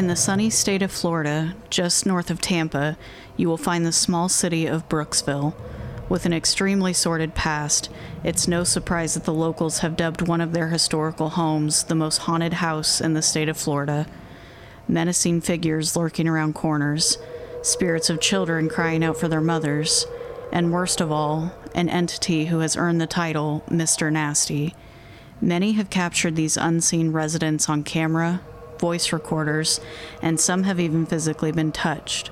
In the sunny state of Florida, just north of Tampa, you will find the small city of Brooksville. With an extremely sordid past, it's no surprise that the locals have dubbed one of their historical homes the most haunted house in the state of Florida. Menacing figures lurking around corners, spirits of children crying out for their mothers, and worst of all, an entity who has earned the title Mr. Nasty. Many have captured these unseen residents on camera, voice recorders, and some have even physically been touched.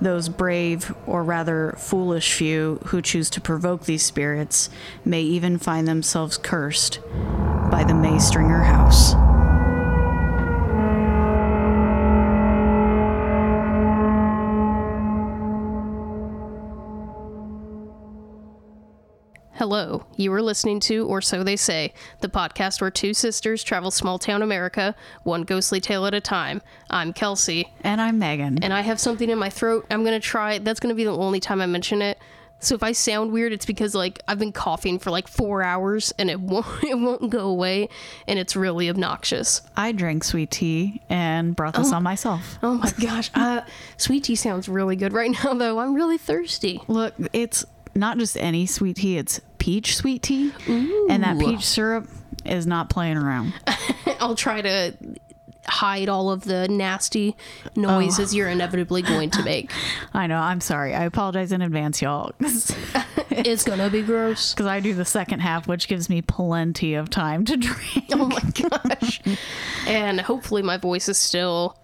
Those brave, or rather foolish few, who choose to provoke these spirits may even find themselves cursed by the May Stringer House. Hello, you are listening to Or So They Say, the podcast where two sisters travel small town America, one ghostly tale at a time. I'm Kelsey, And I'm Megan. and I have something in my throat. I'm gonna try, that's gonna be the only time I mention it. So if I sound weird, it's because like I've been coughing for like four hours and it won't it won't go away, and it's really obnoxious. I drank sweet tea and brought this on myself. Oh my gosh, uh, sweet tea sounds really good right now though. I'm really thirsty. Look, it's not just any sweet tea, it's peach sweet tea. And that peach syrup is not playing around. I'll try to hide all of the nasty noises oh. you're inevitably going to make. I know, I'm sorry. I apologize in advance, y'all. Because it's gonna be gross. Because I do the second half, which gives me plenty of time to drink. Oh my gosh. and hopefully my voice is still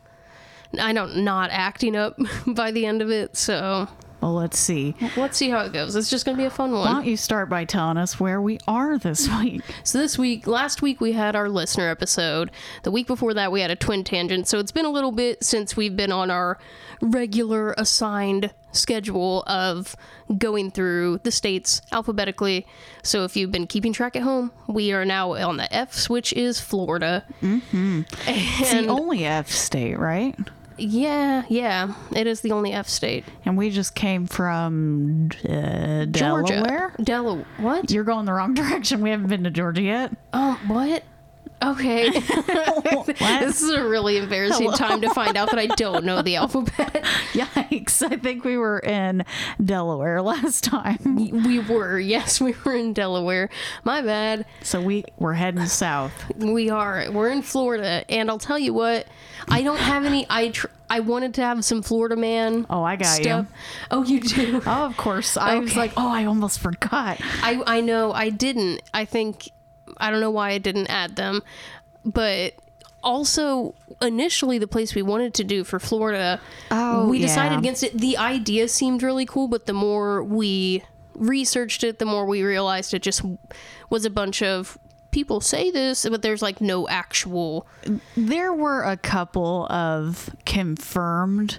I don't not acting up by the end of it, so Well, let's see. let's see how it goes. It's just gonna be a fun one. Why don't you start by telling us where we are this week? So this week, last week we had our listener episode. The week before that we had a twin tangent. So it's been a little bit since we've been on our regular assigned schedule of going through the states alphabetically. So if you've been keeping track at home, we are now on the F's, which is Florida. Mm-hmm. It's the only F state, right? Yeah, yeah, it is the only F state. And we just came from uh, Georgia. Delaware. Delaware. What? You're going the wrong direction. We haven't been to Georgia yet. Um, what? Okay. this is a really embarrassing time to find out that I don't know the alphabet. Yikes. I think we were in Delaware last time. We were, yes, we were in Delaware. My bad. So we we're heading south. We are. We're in Florida, and I'll tell you what. I don't have any. I tr- I wanted to have some Florida man. Oh, I got stuff. you. Oh, you do. Oh, of course. I was like, oh, I almost forgot. I I know I didn't. I think I don't know why I didn't add them, but also initially the place we wanted to do for Florida, Oh, we decided against it. The idea seemed really cool, but the more we researched it, the more we realized it just was a bunch of people say this, but there's like no actual. There were a couple of confirmed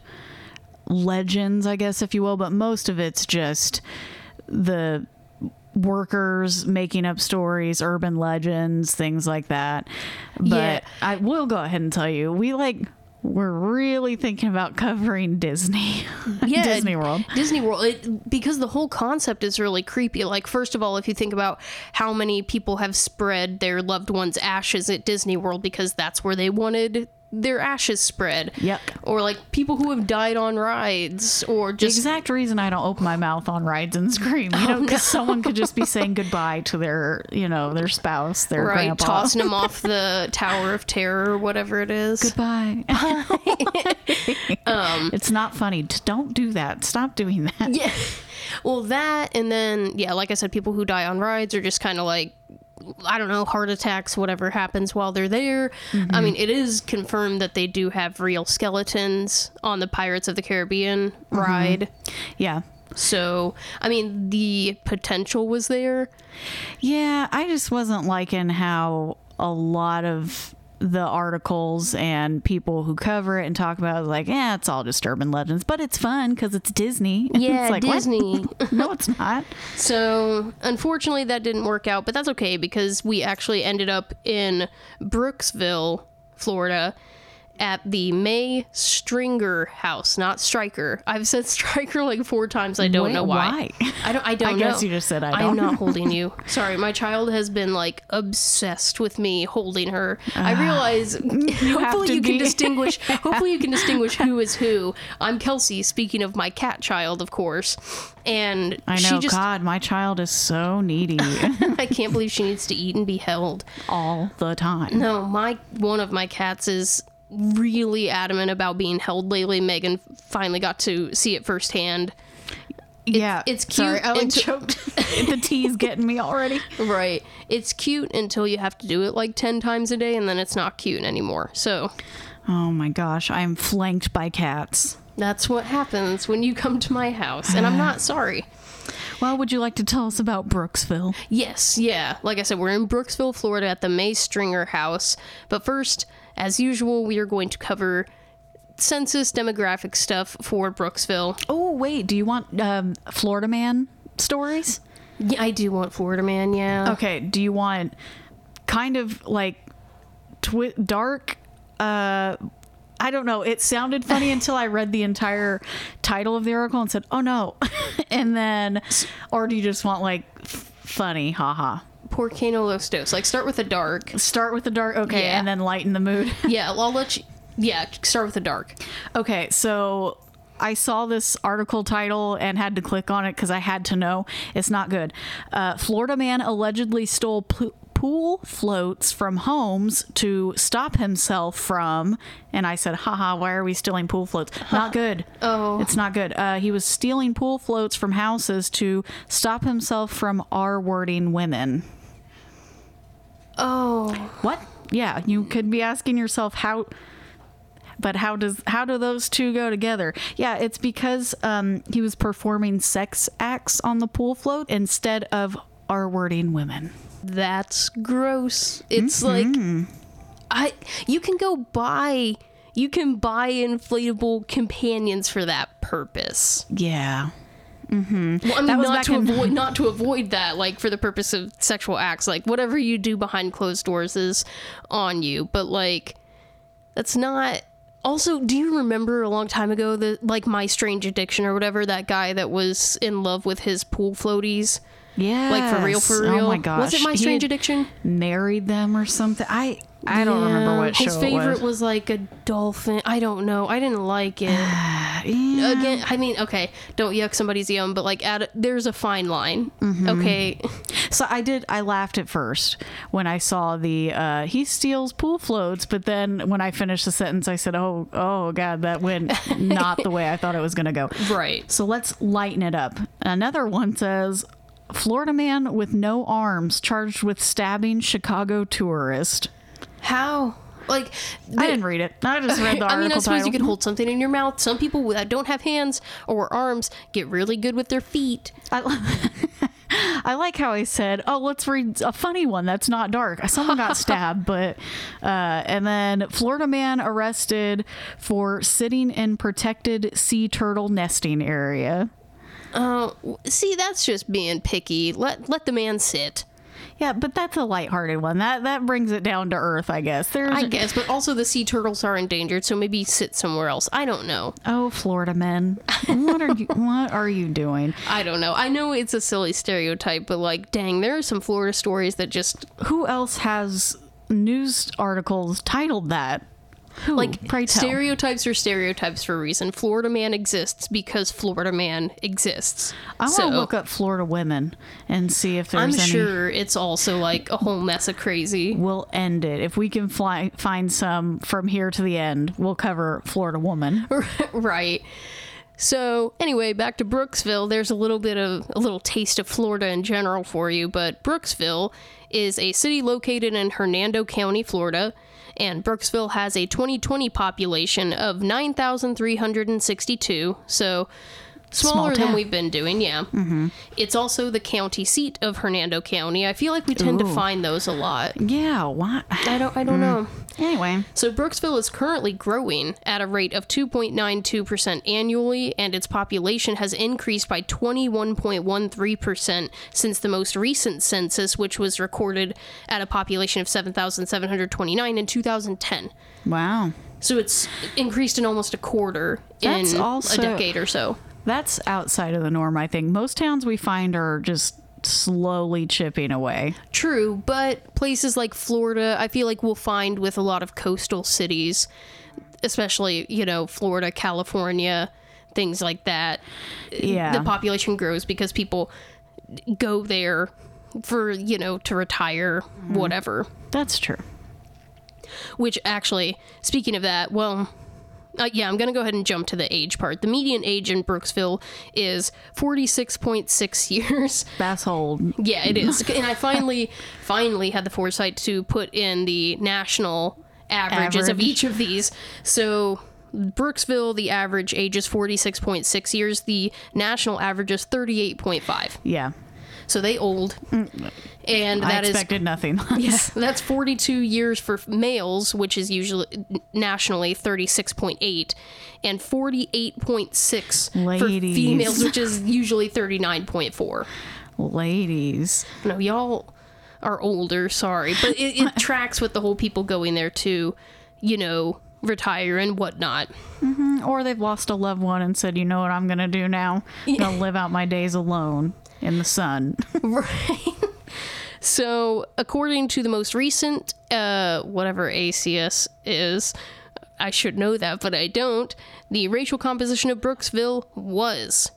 legends, I guess, if you will, but most of it's just the workers making up stories, urban legends, things like that. But Yeah. I will go ahead and tell you, we like we're really thinking about covering Disney. Yeah, Disney World. Disney World, it, because the whole concept is really creepy. Like, first of all, if you think about how many people have spread their loved ones' ashes at Disney World because that's where they wanted their ashes spread. Yuck. Or like people who have died on rides, or The just exact reason I don't open my mouth on rides and scream, you oh, know, because someone could just be saying goodbye to their, you know, their spouse, their right grandpa. tossing them off the Tower of Terror or whatever it is. Goodbye. Um, it's not funny. Don't do that. Stop doing that. Yeah. Well, that and then yeah, like I said, people who die on rides are just kind of like I don't know, heart attacks, whatever happens while they're there. I mm-hmm. mean, it is confirmed that they do have real skeletons on the Pirates of the Caribbean mm-hmm. ride. Yeah. So, I mean, the potential was there. Yeah, I just wasn't liking how a lot of the articles and people who cover it and talk about it like, yeah, it's all just urban legends, but it's fun because it's Disney. Yeah, it's like. Disney. no, it's not. So, unfortunately, that didn't work out, but that's okay because we actually ended up in Brooksville, Florida. At the May Stringer House, not Striker. I've said Striker like four times. I don't Wait, know why. why? I don't. I don't I know. guess you just said I I'm don't. holding you. Sorry, my child has been like obsessed with me holding her. I ah. realize. hopefully to you can distinguish. hopefully you can distinguish who is who. I'm Kelsey. Speaking of my cat child, of course, and I know. just. God, my child is so needy I can't believe she needs to eat and be held. all the time. No, my one of my cats is really adamant about being held lately. Megan finally got to see it firsthand. yeah, it's Sorry, cute I like choked. the tea's getting me already. Right. It's cute until you have to do it like 10 times a day and then it's not cute anymore. So Oh my gosh, I'm flanked by cats. that's what happens when you come to my house. And I'm not sorry. Well, would you like to tell us about Brooksville? Yes, yeah. Like I said, we're in Brooksville, Florida at the May Stringer House. But first, as usual, we are going to cover census demographic stuff for Brooksville. Oh wait, do you want um, Florida Man stories? Yeah, I do want Florida Man, yeah. Okay, do you want kind of like twi- dark? Uh, I don't know. It sounded funny until I read the entire title of the article and said, "Oh no," and then, or do you just want like f- funny? Haha. Porcano Los Dos. Like, start with the dark. Start with the dark, okay, Yeah. and then lighten the mood. Yeah, I'll let you. Yeah, start with the dark. Okay, so I saw this article title and had to click on it because I had to know. It's not good. Uh, Florida man allegedly stole pool floats from homes to stop himself from. And I said, haha, why are we stealing pool floats? Not good. Oh. It's not good. Uh, he was stealing pool floats from houses to stop himself from R wording women. Oh. What? Yeah, you could be asking yourself how but how does how do those two go together? Yeah, it's because um, he was performing sex acts on the pool float instead of R wording women. That's gross. It's like I you can go buy you can buy inflatable companions for that purpose. Yeah. Well, I mean, not to in- avoid not to avoid that, like for the purpose of sexual acts, like whatever you do behind closed doors is on you. But like, that's not. Also, do you remember a long time ago the like my strange addiction or whatever that guy that was in love with his pool floaties? Yeah. Like for real, for real. Oh my gosh. Was it my strange addiction? Married them or something. I I don't remember what show his it favorite was. was. like a dolphin. I don't know. I didn't like it. Yeah. Again, I mean, okay, don't yuck somebody's yum, but like, a, there's a fine line. Mm-hmm. Okay, So I did. I laughed at first when I saw the uh, he steals pool floats, but then when I finished the sentence, I said, "Oh, oh God, that went not the way I thought it was going to go." right. So let's lighten it up. Another one says, "Florida man with no arms charged with stabbing Chicago tourist." How? Like, I didn't read it. I just read the article. I mean, I suppose title. you could hold something in your mouth. Some people that don't have hands or arms get really good with their feet. I, I like how I said, "Oh, let's read a funny one that's not dark." Someone got stabbed, but uh, and then Florida man arrested for sitting in protected sea turtle nesting area. Oh, see, that's just being picky. Let let the man sit. Yeah, but that's a lighthearted one. That that brings it down to earth, I guess. There's I guess, but also the sea turtles are endangered, so maybe sit somewhere else. I don't know. oh, Florida men, what are you what are you doing? I don't know. I know it's a silly stereotype, but like, dang, there are some Florida stories that just Who else has news articles titled that? Who? like stereotypes are stereotypes for a reason. Florida man exists because Florida man exists. I want to so look up Florida women and see if there's I'm any. sure it's also like a whole mess of crazy. We'll end it if we can fly, find some from here to the end. We'll cover Florida woman. right. So anyway, back to Brooksville. There's a little bit of a little taste of Florida in general for you, but Brooksville is a city located in Hernando County, Florida, and Brooksville has a 2020 population of 9,362. So smaller than we've been doing, yeah. Mm-hmm. It's also the county seat of Hernando County. I feel like we tend to find those a lot. Yeah, what? I don't. I don't know. Anyway, So Brooksville is currently growing at a rate of 2.92% annually, and its population has increased by 21.13% since the most recent census, which was recorded at a population of 7,729 in 2010. wow. So it's increased in almost a quarter That's in also- a decade or so. That's outside of the norm, I think. Most towns we find are just slowly chipping away. True, but places like Florida, I feel like we'll find with a lot of coastal cities, especially, you know, Florida, California, things like that. Yeah. The population grows because people go there for, you know, to retire, mm-hmm. whatever. That's true. Which actually, speaking of that, well, uh, yeah, I'm going to go ahead and jump to the age part. The median age in Brooksville is 46.6 years. That's old. Yeah, it is. and I finally, finally had the foresight to put in the national averages of each of these. So, Brooksville, the average age is 46.6 years. The national average is 38.5. Yeah. So they old. And I that is expected nothing less. yeah, that's 42 years for males, which is usually nationally 36.8, and 48.6 for Ladies. females, which is usually 39.4. Ladies. No, y'all are older, sorry, but it, it tracks with the whole people going there to, you know, retire and whatnot. Mm-hmm. Or they've lost a loved one and said, you know what I'm going to do now? I'm going to live out my days alone in the sun. Right. So, according to the most recent, uh, whatever ACS is, I should know that, but I don't. The racial composition of Brooksville was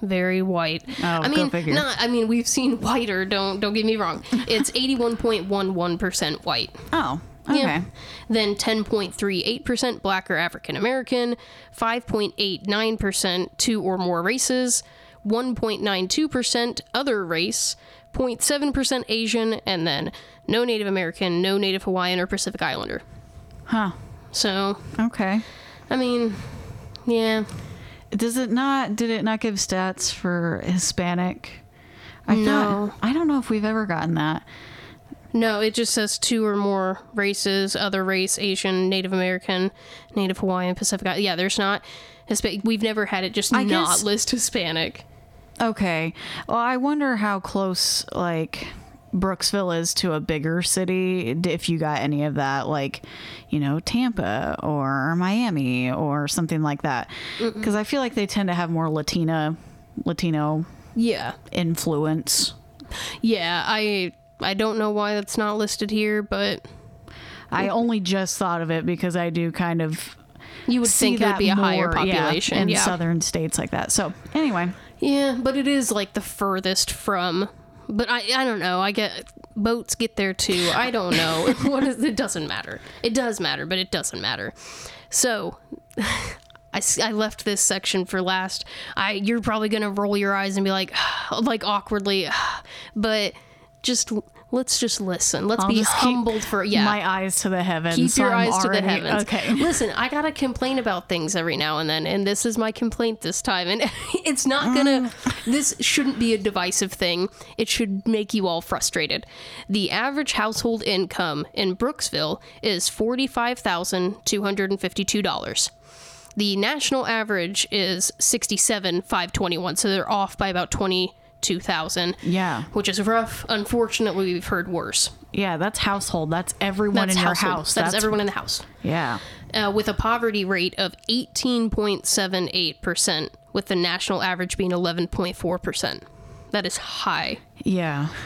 very white. Oh, I go mean, figure. not. I mean, we've seen whiter. Don't don't get me wrong. It's eighty one point one one percent white. Oh, okay. Yeah. Then 10.38% black or African American, 5.89% two or more races, 1.92% other race, 0.7% Asian, and then no Native American, no Native Hawaiian or Pacific Islander. Huh. So, Okay. I mean, yeah. Does it not? Did it not give stats for Hispanic? I No. thought I don't know if we've ever gotten that. No, it just says two or more races, other race, Asian, Native American, Native Hawaiian, Pacific. Yeah, there's not. Hispa- We've never had it just I not guess- list Hispanic. Okay. Well, I wonder how close like Brooksville is to a bigger city. If you got any of that, like you know Tampa or Miami or something like that, because I feel like they tend to have more Latina, Latino Yeah. influence. Yeah, I I don't know why that's not listed here, but I only just thought of it because I do kind of you would think it would be a higher more, yeah, population. in Yeah, southern states like that. So anyway, yeah, but it is like the furthest from. But I I don't know. I get boats get there too. I don't know. what is it doesn't matter. It does matter, but it doesn't matter. So. I, I left this section for last. I you're probably gonna roll your eyes and be like, like awkwardly, but just let's just listen. Let's I'll be humbled for yeah. my eyes to the heavens. Keep your I'm eyes to the heavens. Okay. Listen, I gotta complain about things every now and then, and this is my complaint this time. And it's not gonna. Mm. This shouldn't be a divisive thing. It should make you all frustrated. The average household income in Brooksville is forty-five thousand two hundred and fifty-two dollars. The national average is sixty-seven five twenty-one. So they're off by about twenty-two thousand. Yeah. Which is rough. Unfortunately, we've heard worse. Yeah, that's household. That's everyone That's in your house. That's That's everyone in the house. Yeah. uh, with a poverty rate of 18.78%, with the national average being 11.4%. That is high. Yeah.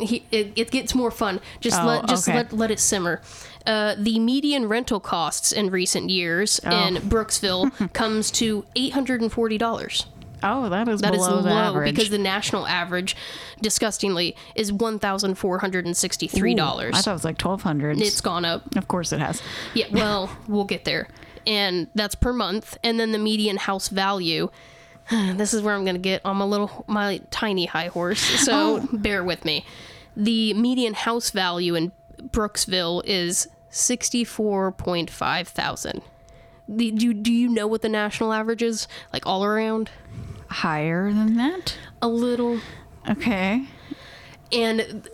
He, it, it gets more fun. Just Oh, let just okay. let, let it simmer. Uh, the median rental costs in recent years Oh. in Brooksville comes to $840. Oh, that is That is low average. because the national average, disgustingly, is $1,463. I thought it was like twelve hundred. it's gone up. Of course, it has. Yeah, well, we'll get there. And that's per month. And then the median house value. This is where I'm going to get on my little, my tiny high horse. So oh. bear with me. The median house value in Brooksville is 64.5 thousand. The, do, do you know what the national average is? Like all around? Higher than that. A little. Okay. and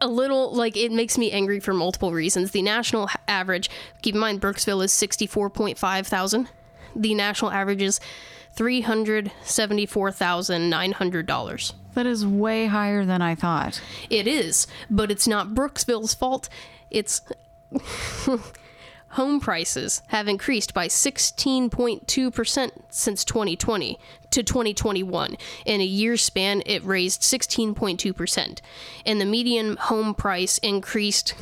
a little like it makes me angry for multiple reasons. The national average, keep in mind, Brooksville is sixty-four point five thousand. The national average is three hundred seventy-four thousand nine hundred dollars. That is way higher than I thought. It is, but it's not Brooksville's fault. It's home prices have increased by 16.2% since 2020 to 2021. In a year span, it raised 16.2%. And the median home price increased.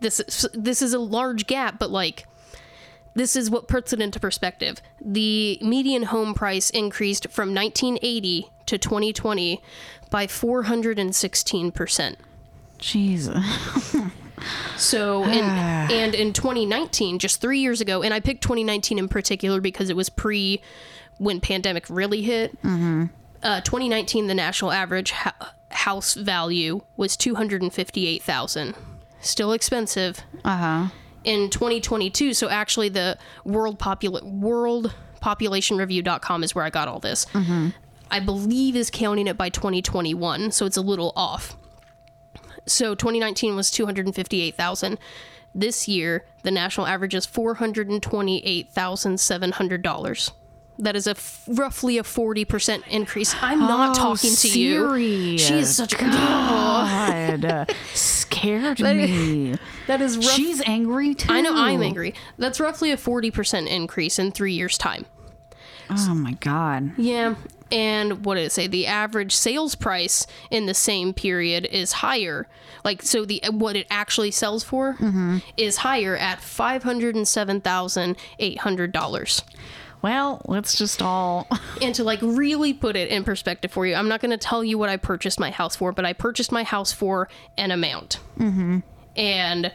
This is, this is a large gap, but like this is what puts it into perspective. The median home price increased from 1980 to 2020 by 416%. Jesus. So, in, and in 2019, just three years ago, and I picked 2019 in particular because it was pre when pandemic really hit. Mm-hmm. Uh, 2019, the national average ha- house value was 258,000. Still expensive. Uh huh. In 2022, so actually the world popula- world populationreview.com is where I got all this. I believe is counting it by 2021, so it's a little off. So 2019 was 258,000. This year, the national average is $428,700. That is a f- roughly a 40% increase. I'm not Oh, talking to you. She is such a God, scared me. That is rough. She's angry too. I know I'm angry. That's roughly a 40% increase in 3 years time. Oh my god. Yeah. And what did it say? The average sales price in the same period is higher. Like so the what it actually sells for mm-hmm. is higher at five hundred and seven thousand eight hundred dollars. Well, let's just all. And to like really put it in perspective for you, I'm not going to tell you what I purchased my house for, but I purchased my house for an amount. Mm-hmm. And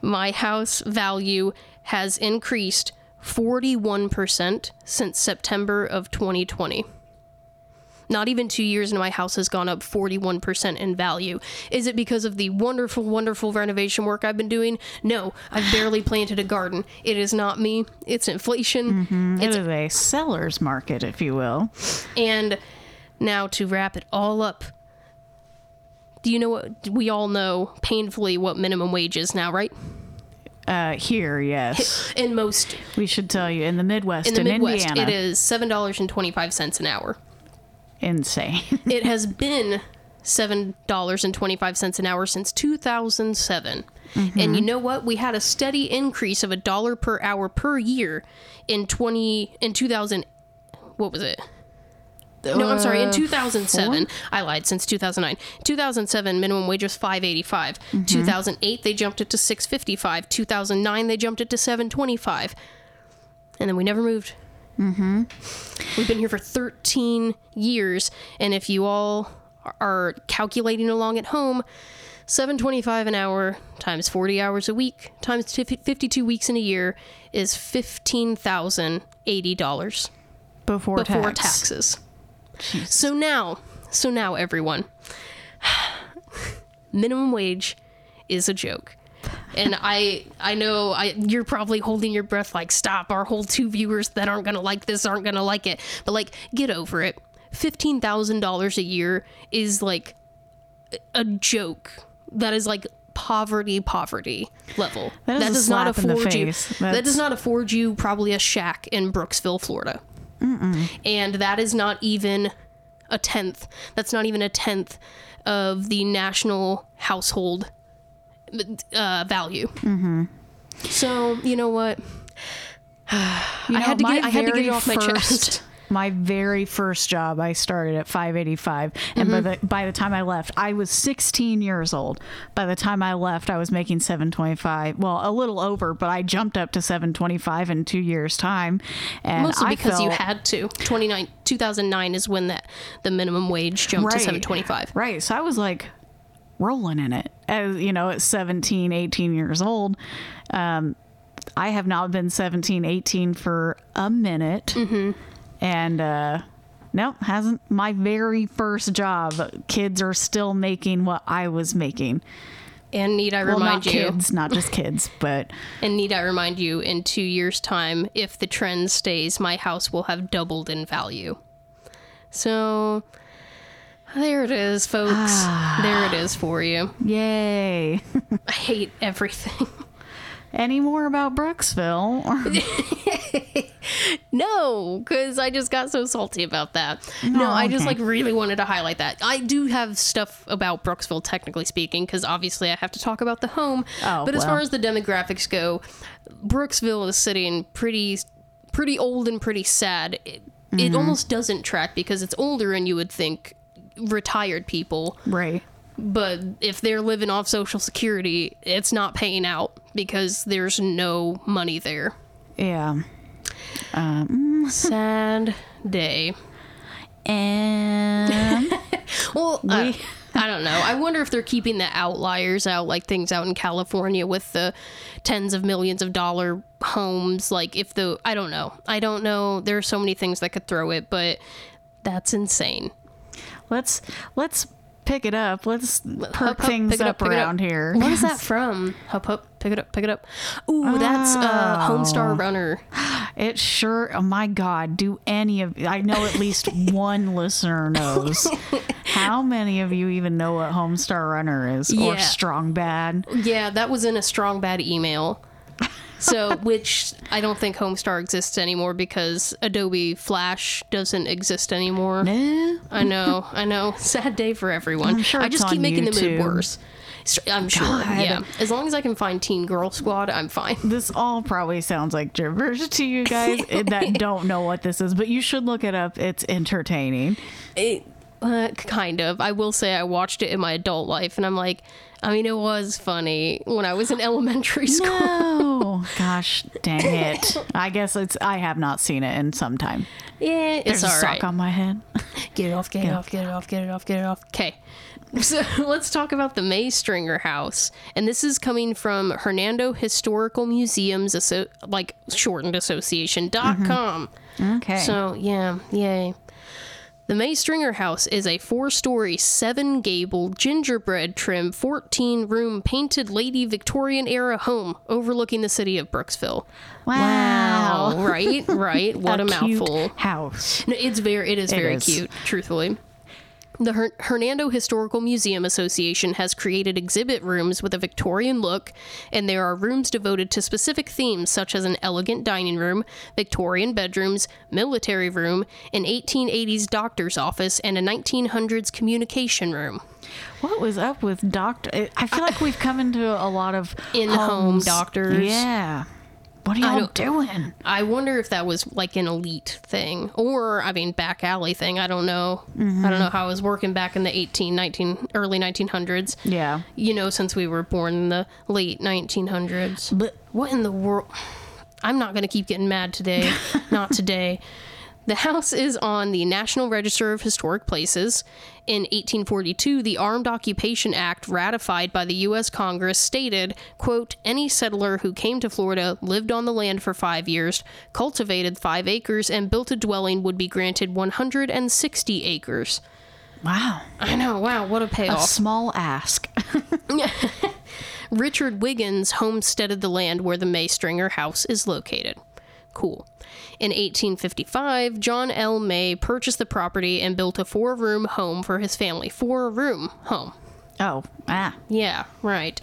my house value has increased 41% since September of 2020. Not even two years, and my house has gone up 41% in value. Is it because of the wonderful, wonderful renovation work I've been doing? No, I've barely planted a garden. It is not me, it's inflation. It is a seller's market, if you will. And now to wrap it all up. Do you know what we all know painfully what minimum wage is now, right? Uh, here, yes. In most We should tell you in the Midwest, in the Midwest, Indiana, it is seven dollars and twenty five cents an hour. Insane. It has been seven dollars and twenty five cents an hour since two thousand seven. And you know what? We had a steady increase of a dollar per hour per year in twenty in two thousand. What was it? No, I'm sorry. In Uh, 2007, I lied. Since 2009, 2007 minimum wage was 585. 2008 they jumped it to 655. 2009 they jumped it to 725, and then we never moved. Mm-hmm. We've been here for 13 years, and if you all are calculating along at home, 725 an hour times 40 hours a week times 52 weeks in a year is $15,080 Before, before tax. taxes. So now, so now everyone, minimum wage is a joke. And I I know I you're probably holding your breath like stop our whole two viewers that aren't going to like this aren't going to like it. But like get over it. $15,000 a year is like a joke. That is like poverty poverty level. That does not afford you. face. That does not afford you probably a shack in Brooksville, Florida and that is not even a tenth. That's not even a tenth of the national household uh, value. Mm-hmm. So you know what? You I know, had to get- I had to get it off my chest. My very first job, I started at 585, and by Mm-hmm. the by the time I left, I was 16 years old. By the time I left, I was making 725. Well, a little over, but I jumped up to 725 in two years' time, and Mostly I because you had to. 29, 2009 is when that the minimum wage jumped to Right. 725. Right. So I was like rolling in it as you know at 17 18 years old um i have not been 17 18 for a minute Mm-hmm. and uh no hasn't my very first job kids are still making what i was making And need I well remind not you? kids not just kids but And need I remind you, in two years' time, if the trend stays, my house will have doubled in value. So there it is, folks. there it is for you. yay I hate everything. any more about brooksville no, because I just got so salty about that. No, I just okay. like really wanted to highlight that. I do have stuff about Brooksville, technically speaking, because obviously I have to talk about the home. Oh, but as well. far as the demographics go, Brooksville is sitting pretty, pretty old and pretty sad. It, Mm-hmm. it almost doesn't track because it's older, and you would think retired people. Right. but if they're living off social security it's not paying out because there's no money there. Yeah. sad day. And well I, I don't know. I wonder if they're keeping the outliers out like things out in california with the tens of millions of dollar homes like if the i don't know. I don't know. There are so many things that could throw it but that's insane let's let's pick it up. Let's perk Hup, things up, it around here. what is that from hup hup pick it up pick it up ooh that's uh homestar runner It sure. Oh my God! Do any of I know at least one listener knows. How many of you even know what Homestar Runner is Yeah. or Strong Bad? Yeah, that was in a strong bad email. So, which I don't think Homestar exists anymore because Adobe Flash doesn't exist anymore. Eh? I know, I know. Sad day for everyone. Sure I just keep making the mood worse. I'm sure. God. Yeah. As long as I can find Teen Girl Squad, I'm fine. This all probably sounds like gibberish to you guys that don't know what this is, but you should look it up. It's entertaining. It, uh, kind of. I will say I watched it in my adult life, and I'm like, I mean, it was funny when I was in elementary school. Oh gosh, dang it! I guess it's. I have not seen it in some time. Yeah, There's it's a sock right. on my head. Get it off, get it off, get it off, get it off, get it off. Okay. So let's talk about the May Stringer House. And this is coming from Hernando Historical Museums, like shortened association.com. Mm-hmm. Okay. So, yeah, yay. The May Stringer House is a four story, seven gable, gingerbread trim, 14 room, painted Lady Victorian era home overlooking the city of Brooksville. wow. Right, right. What a, cute mouthful. house. No, it's very it is very is. cute, truthfully. The Her- Hernando Historical Museum Association has created exhibit rooms with a Victorian look, and there are rooms devoted to specific themes such as an elegant dining room, Victorian bedrooms, military room, an 1880s doctor's office, and a 1900s communication room. What was up with doctor? I feel like we've come into a lot of In-home homes. doctors. Yeah. What are y'all don't- doing? I wonder if that was like an elite thing or I mean back alley thing. I don't know. I don't mm-hmm. know how it was working back in the 18, 19, early 1900s. Yeah. you know, since we were born in the late 1900s. But What in the world? I'm not going to keep getting mad today. not today. The house is on the National Register of Historic Places. In 1842, the Armed Occupation Act ratified by the U.S. Congress stated, quote, any settler who came to Florida, lived on the land for five years, cultivated five acres, and built a dwelling would be granted 160 acres. wow, I know, wow, what a payoff. a small ask. Richard Wiggins homesteaded the land where the May Stringer house is located. Cool. In 1855, John L. May purchased the property and built a four room home for his family. Four room home. oh, ah, Yeah, right.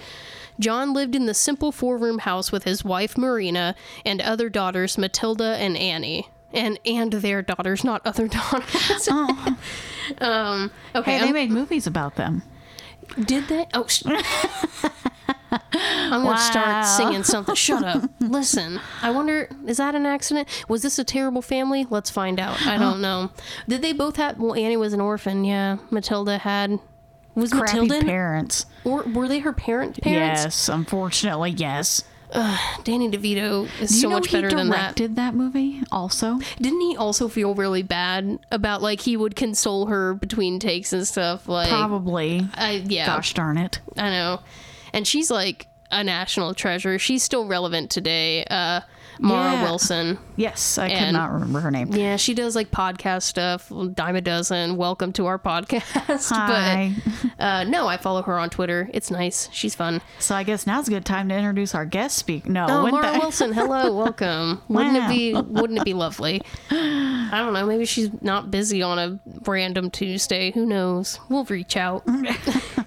John lived in the simple four room house with his wife Marina and other daughters Matilda and Annie. And and their daughters, not other daughters. um, okay, hey, they I'm- made movies about them. Did they? Oh, sh- I'm gonna Wow. start singing something. Shut up. Listen. I wonder, is that an accident? Was this a terrible family? Let's find out. I don't know. Did they both have? Well, Annie was an orphan. Yeah. Matilda had. Was Crappy Matilda? parents. or were they her parent parents? Yes, unfortunately, yes. Danny DeVito is so much better than that. Did that movie? Also, Didn't he also feel really bad about like he would console her between takes and stuff? Like, probably. Yeah. Gosh darn it. I know. And she's like a national treasure. She's still relevant today. Uh, Mara Yeah. Wilson. Yes, I could not remember her name. Yeah, she does like podcast stuff. Dime a dozen. Welcome to our podcast. Hi. But uh, no, I follow her on Twitter. It's nice. She's fun. So I guess now's a good time to introduce our guest speak. No, Oh, Mara Wilson. Hello, welcome. Wouldn't Wow. it be? Wouldn't it be lovely? I don't know. Maybe she's not busy on a random Tuesday. Who knows? We'll reach out.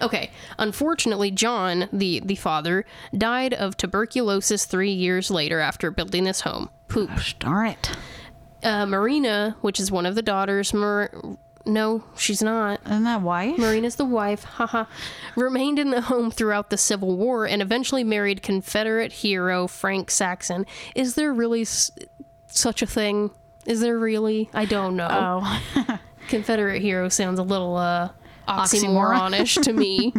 Okay. Unfortunately, John, the the father, died of tuberculosis three years later after building this home. Poop. Darn it. Uh, Marina, which is one of the daughters, Mar- no, she's not. Isn't that wife? Marina's the wife, haha, remained in the home throughout the Civil War and eventually married Confederate hero Frank Saxon. Is there really s- such a thing? Is there really? I don't know. Oh. Confederate hero sounds a little uh. Oxymoronish to me.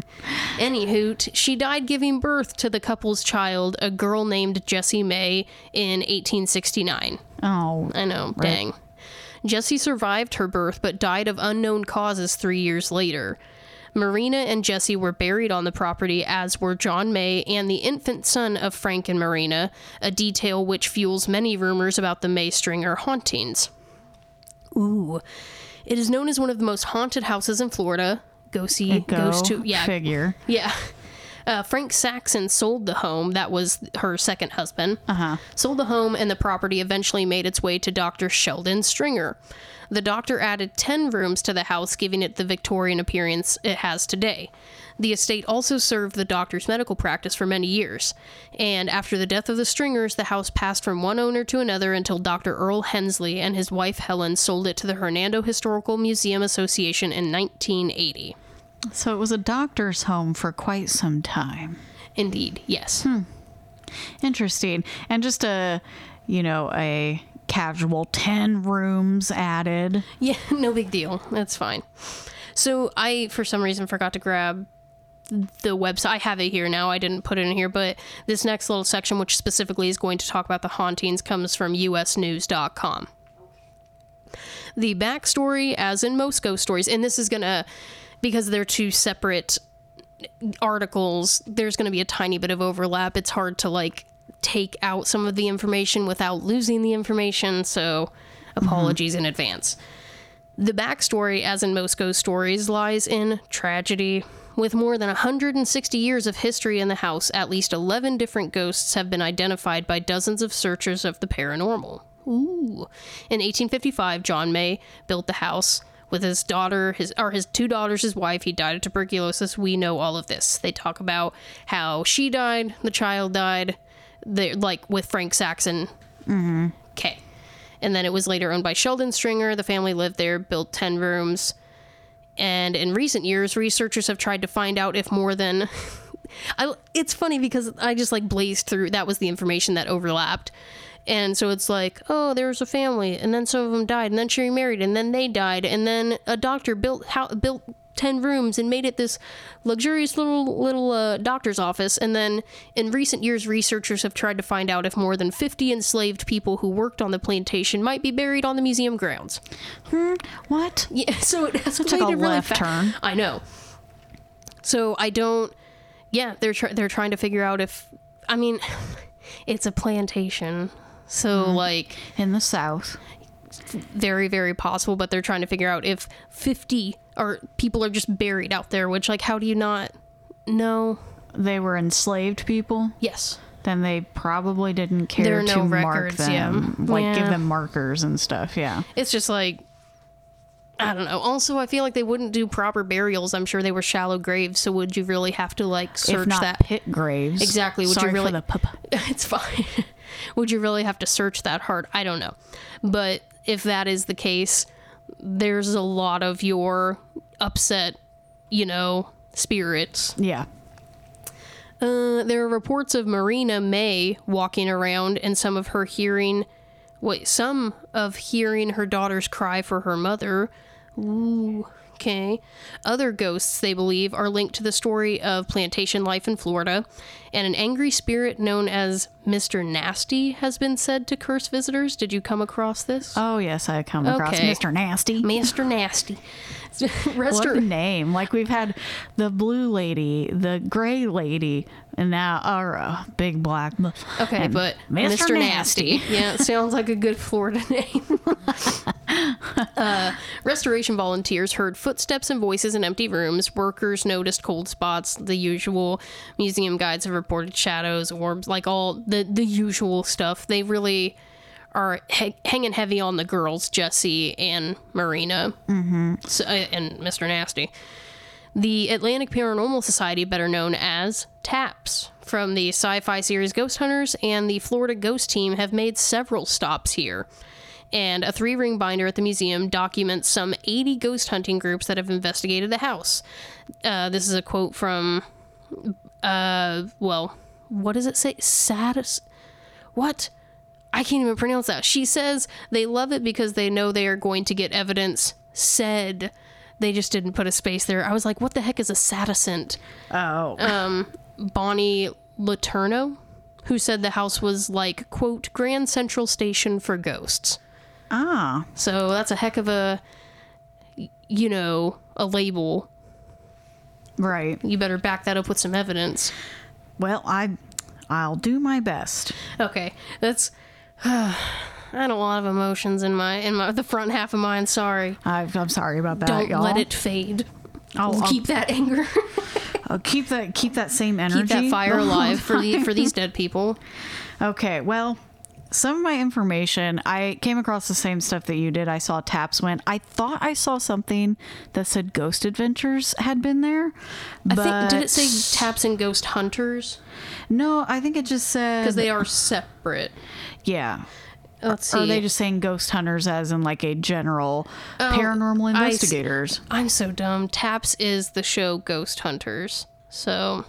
Any hoot, she died giving birth to the couple's child, a girl named Jessie May, in 1869. oh. I know, dang. Jessie survived her birth but died of unknown causes three years later. Marina and Jessie were buried on the property, as were John May and the infant son of Frank and Marina, a detail which fuels many rumors about the May Stringer hauntings. Ooh. It is known as one of the most haunted houses in Florida. Go see, Go goes to, yeah, figure. yeah. Uh, Frank Saxon sold the home. That was her second husband. Uh-huh. Sold the home, and the property eventually made its way to Dr. Sheldon Stringer. The doctor added 10 rooms to the house, giving it the Victorian appearance it has today. The estate also served the doctor's medical practice for many years. And after the death of the Stringers, the house passed from one owner to another until Dr. Earl Hensley and his wife Helen sold it to the Hernando Historical Museum Association in 1980. So it was a doctor's home for quite some time. Indeed, yes. Hmm. Interesting. And just a, you know, a casual 10 rooms added. Yeah, no big deal. That's fine. So I, for some reason, forgot to grab the website. I have it here now. I didn't put it in here, but this next little section, which specifically is going to talk about the hauntings, comes from usnews.com. The backstory, as in most ghost stories, and this is going to, because they're two separate articles, there's going to be a tiny bit of overlap. It's hard to like take out some of the information without losing the information, so mm-hmm. apologies in advance. The backstory, as in most ghost stories, lies in tragedy. With more than 160 years of history in the house, at least 11 different ghosts have been identified by dozens of searchers of the paranormal. Ooh. In 1855, John May built the house with his daughter, his or his two daughters, his wife. He died of tuberculosis. We know all of this. They talk about how she died, the child died, they like with Frank Saxon. Mm-hmm. Okay. And then it was later owned by Sheldon Stringer. The family lived there, built 10 rooms. And in recent years, researchers have tried to find out if more than. I, it's funny because I just like blazed through. That was the information that overlapped. And so it's like, oh, there was a family, and then some of them died, and then she remarried, and then they died, and then a doctor built how, built ten rooms and made it this luxurious little little uh, doctor's office. And then in recent years, researchers have tried to find out if more than fifty enslaved people who worked on the plantation might be buried on the museum grounds. hmm, What? Yeah, so it escalated took a really left fa- turn. I know. So I don't. Yeah, they're tr- they're trying to figure out if. I mean, it's a plantation, so Mm-hmm. like In the South. Very very possible. But they're trying to figure out if fifty or people are just buried out there. Which like, how do you not know? They were enslaved people. Yes. Then they probably didn't care There are to no mark records, yeah. them, like give them markers and stuff. Yeah. It's just like I don't know. Also, I feel like they wouldn't do proper burials. I'm sure they were shallow graves. So would you really have to like search that? pit graves. Exactly, would you Sorry really- for the pup. it's fine. Would you really have to search that hard? I don't know. But if that is the case, there's a lot of your upset, you know, spirits. Yeah. Uh, there are reports of Marina May walking around and some of her hearing, wait, some of hearing her daughter's cry for her mother. Ooh, okay. Other ghosts, they believe, are linked to the story of plantation life in Florida, and an angry spirit known as Mr. Nasty has been said to curse visitors. Did you come across this? Oh yes, I come across Okay. Mr. Nasty. Mr. Nasty. What Restor- a name! Like we've had the blue lady, the gray lady, and now our uh, big black. Okay, but Mr. Mr. Nasty. Nasty. Yeah, it sounds like a good Florida name. uh, restoration volunteers heard footsteps and voices in empty rooms. Workers noticed cold spots. The usual museum guides have reported shadows, orbs, like all the the usual stuff. They really are ha- hanging heavy on the girls, Jessie and Marina, mm-hmm. so, uh, and Mr. Nasty. The Atlantic Paranormal Society, better known as TAPS, from the sci fi series Ghost Hunters and the Florida Ghost Team, have made several stops here. And a three ring binder at the museum documents some 80 ghost hunting groups that have investigated the house. Uh, this is a quote from, uh, well, what does it say? Satis. What? I can't even pronounce that. She says they love it because they know they are going to get evidence said. They just didn't put a space there. I was like, what the heck is a satiscent? Oh. Um, Bonnie Laterno, who said the house was like, quote, Grand Central Station for ghosts. ah. So that's a heck of a, you know, a label. Right. You better back that up with some evidence. Well, I I'll do my best. Okay, that's. I had a lot of emotions in my in my the front half of mine. Sorry. I, I'm sorry about that, Don't y'all. let it fade. I'll, I'll keep that anger, I'll uh, keep that keep that same energy. keep that fire alive for the for these dead people. Okay, well, some of my information, I came across the same stuff that you did. I saw Taps went. I thought I saw something that said Ghost Adventures had been there. I think did it say taps and ghost hunters No, I think it just said because they are separate. Yeah. Let's see. are they just saying ghost hunters as in like a general oh, paranormal Oh, I s- investigators? I'm so dumb. Taps is the show Ghost Hunters. So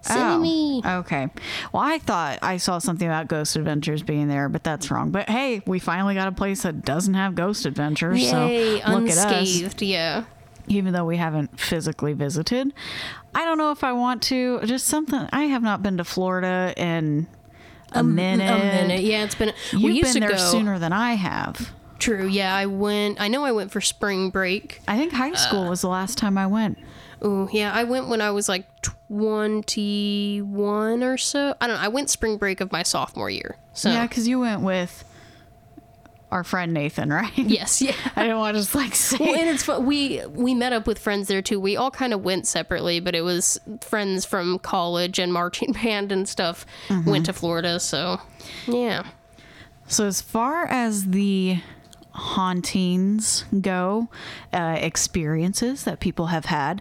silly Oh, me. Okay. Well, I thought I saw something about Ghost Adventures being there, but that's wrong. But hey, we finally got a place that doesn't have Ghost Adventures. Yay, so look at us. unscathed. Yeah. even though we haven't physically visited. I don't know if I want to. Just something. I have not been to Florida in a minute. A minute. Yeah, it's been. You've we used been to there go. sooner than I have. True. Yeah, I went. I know I went for spring break. I think high Uh. school was the last time I went. Oh, yeah, I went when I was like 21 or so. I don't know. I went spring break of my sophomore year. So, Yeah, because you went with our friend Nathan, right? yes, yeah. I didn't want to just like say. Well, and it's fun. We we met up with friends there too. We all kind of went separately, but it was friends from college and marching band and stuff Mm-hmm. went to Florida. So, yeah. So, as far as the hauntings go, uh, experiences that people have had,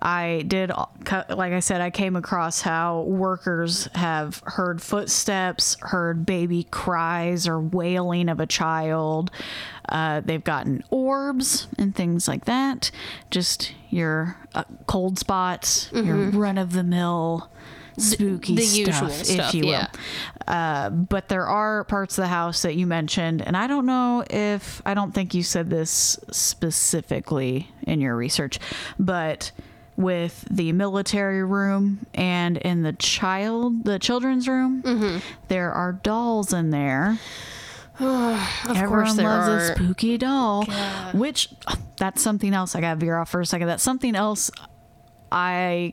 I did, like I said, I came across how workers have heard footsteps, heard baby cries or wailing of a child. Uh, they've gotten orbs and things like that. Just your uh, cold spots, your run of the mill spooky the stuff, usual if stuff, you will. yeah. Uh, but there are parts of the house that you mentioned, and I don't know if I don't think you said this specifically in your research, but with the military room and in the child the children's room, Mm-hmm. there are dolls in there. Of Everyone course there loves are. a spooky doll, which that's something else. I got to veer off for a second. That's something else I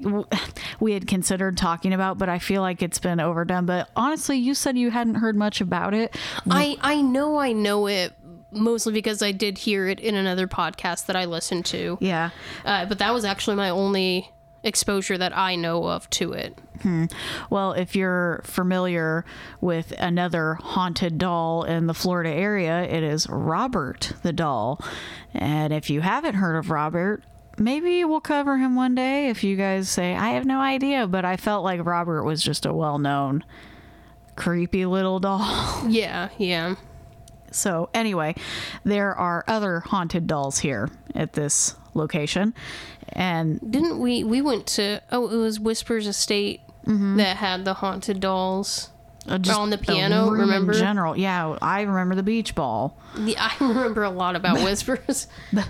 we had considered talking about, but I feel like it's been overdone. But honestly, you said you hadn't heard much about it. I I know I know it mostly because I did hear it in another podcast that I listened to. Yeah. Uh, but that was actually my only exposure that I know of to it. Well, if you're familiar with another haunted doll in the Florida area, it is Robert the doll. And if you haven't heard of Robert, maybe we'll cover him one day if you guys say, I have no idea. But I felt like Robert was just a well known, creepy little doll. Yeah, yeah. So, anyway, there are other haunted dolls here at this location. And Didn't we we went to oh it was Whispers Estate that had the haunted dolls. uh, On the the piano, in remember? general. Yeah, I remember the beach ball. Yeah, I remember a lot about Whispers.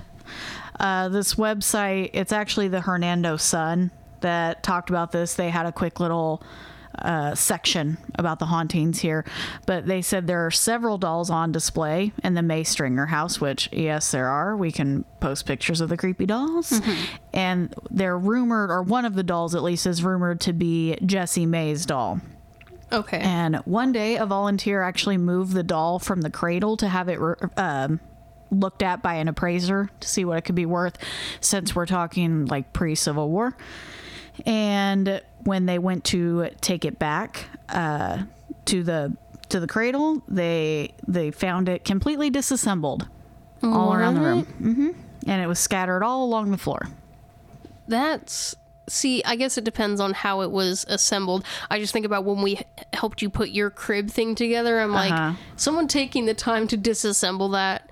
Uh, this website, it's actually the Hernando Sun that talked about this. They had a quick little uh, section about the hauntings here, but they said there are several dolls on display in the May Stringer house, which, yes, there are. We can post pictures of the creepy dolls. And they're rumored, or one of the dolls at least, is rumored to be Jessie May's doll. Okay. And one day, a volunteer actually moved the doll from the cradle to have it um, looked at by an appraiser to see what it could be worth, since we're talking like pre Civil War. And when they went to take it back uh, to the to the cradle, they they found it completely disassembled all around the room, hmm and it was scattered all along the floor. That's see, I guess it depends on how it was assembled. I just think about when we h- helped you put your crib thing together. I'm like, Uh-huh. someone taking the time to disassemble that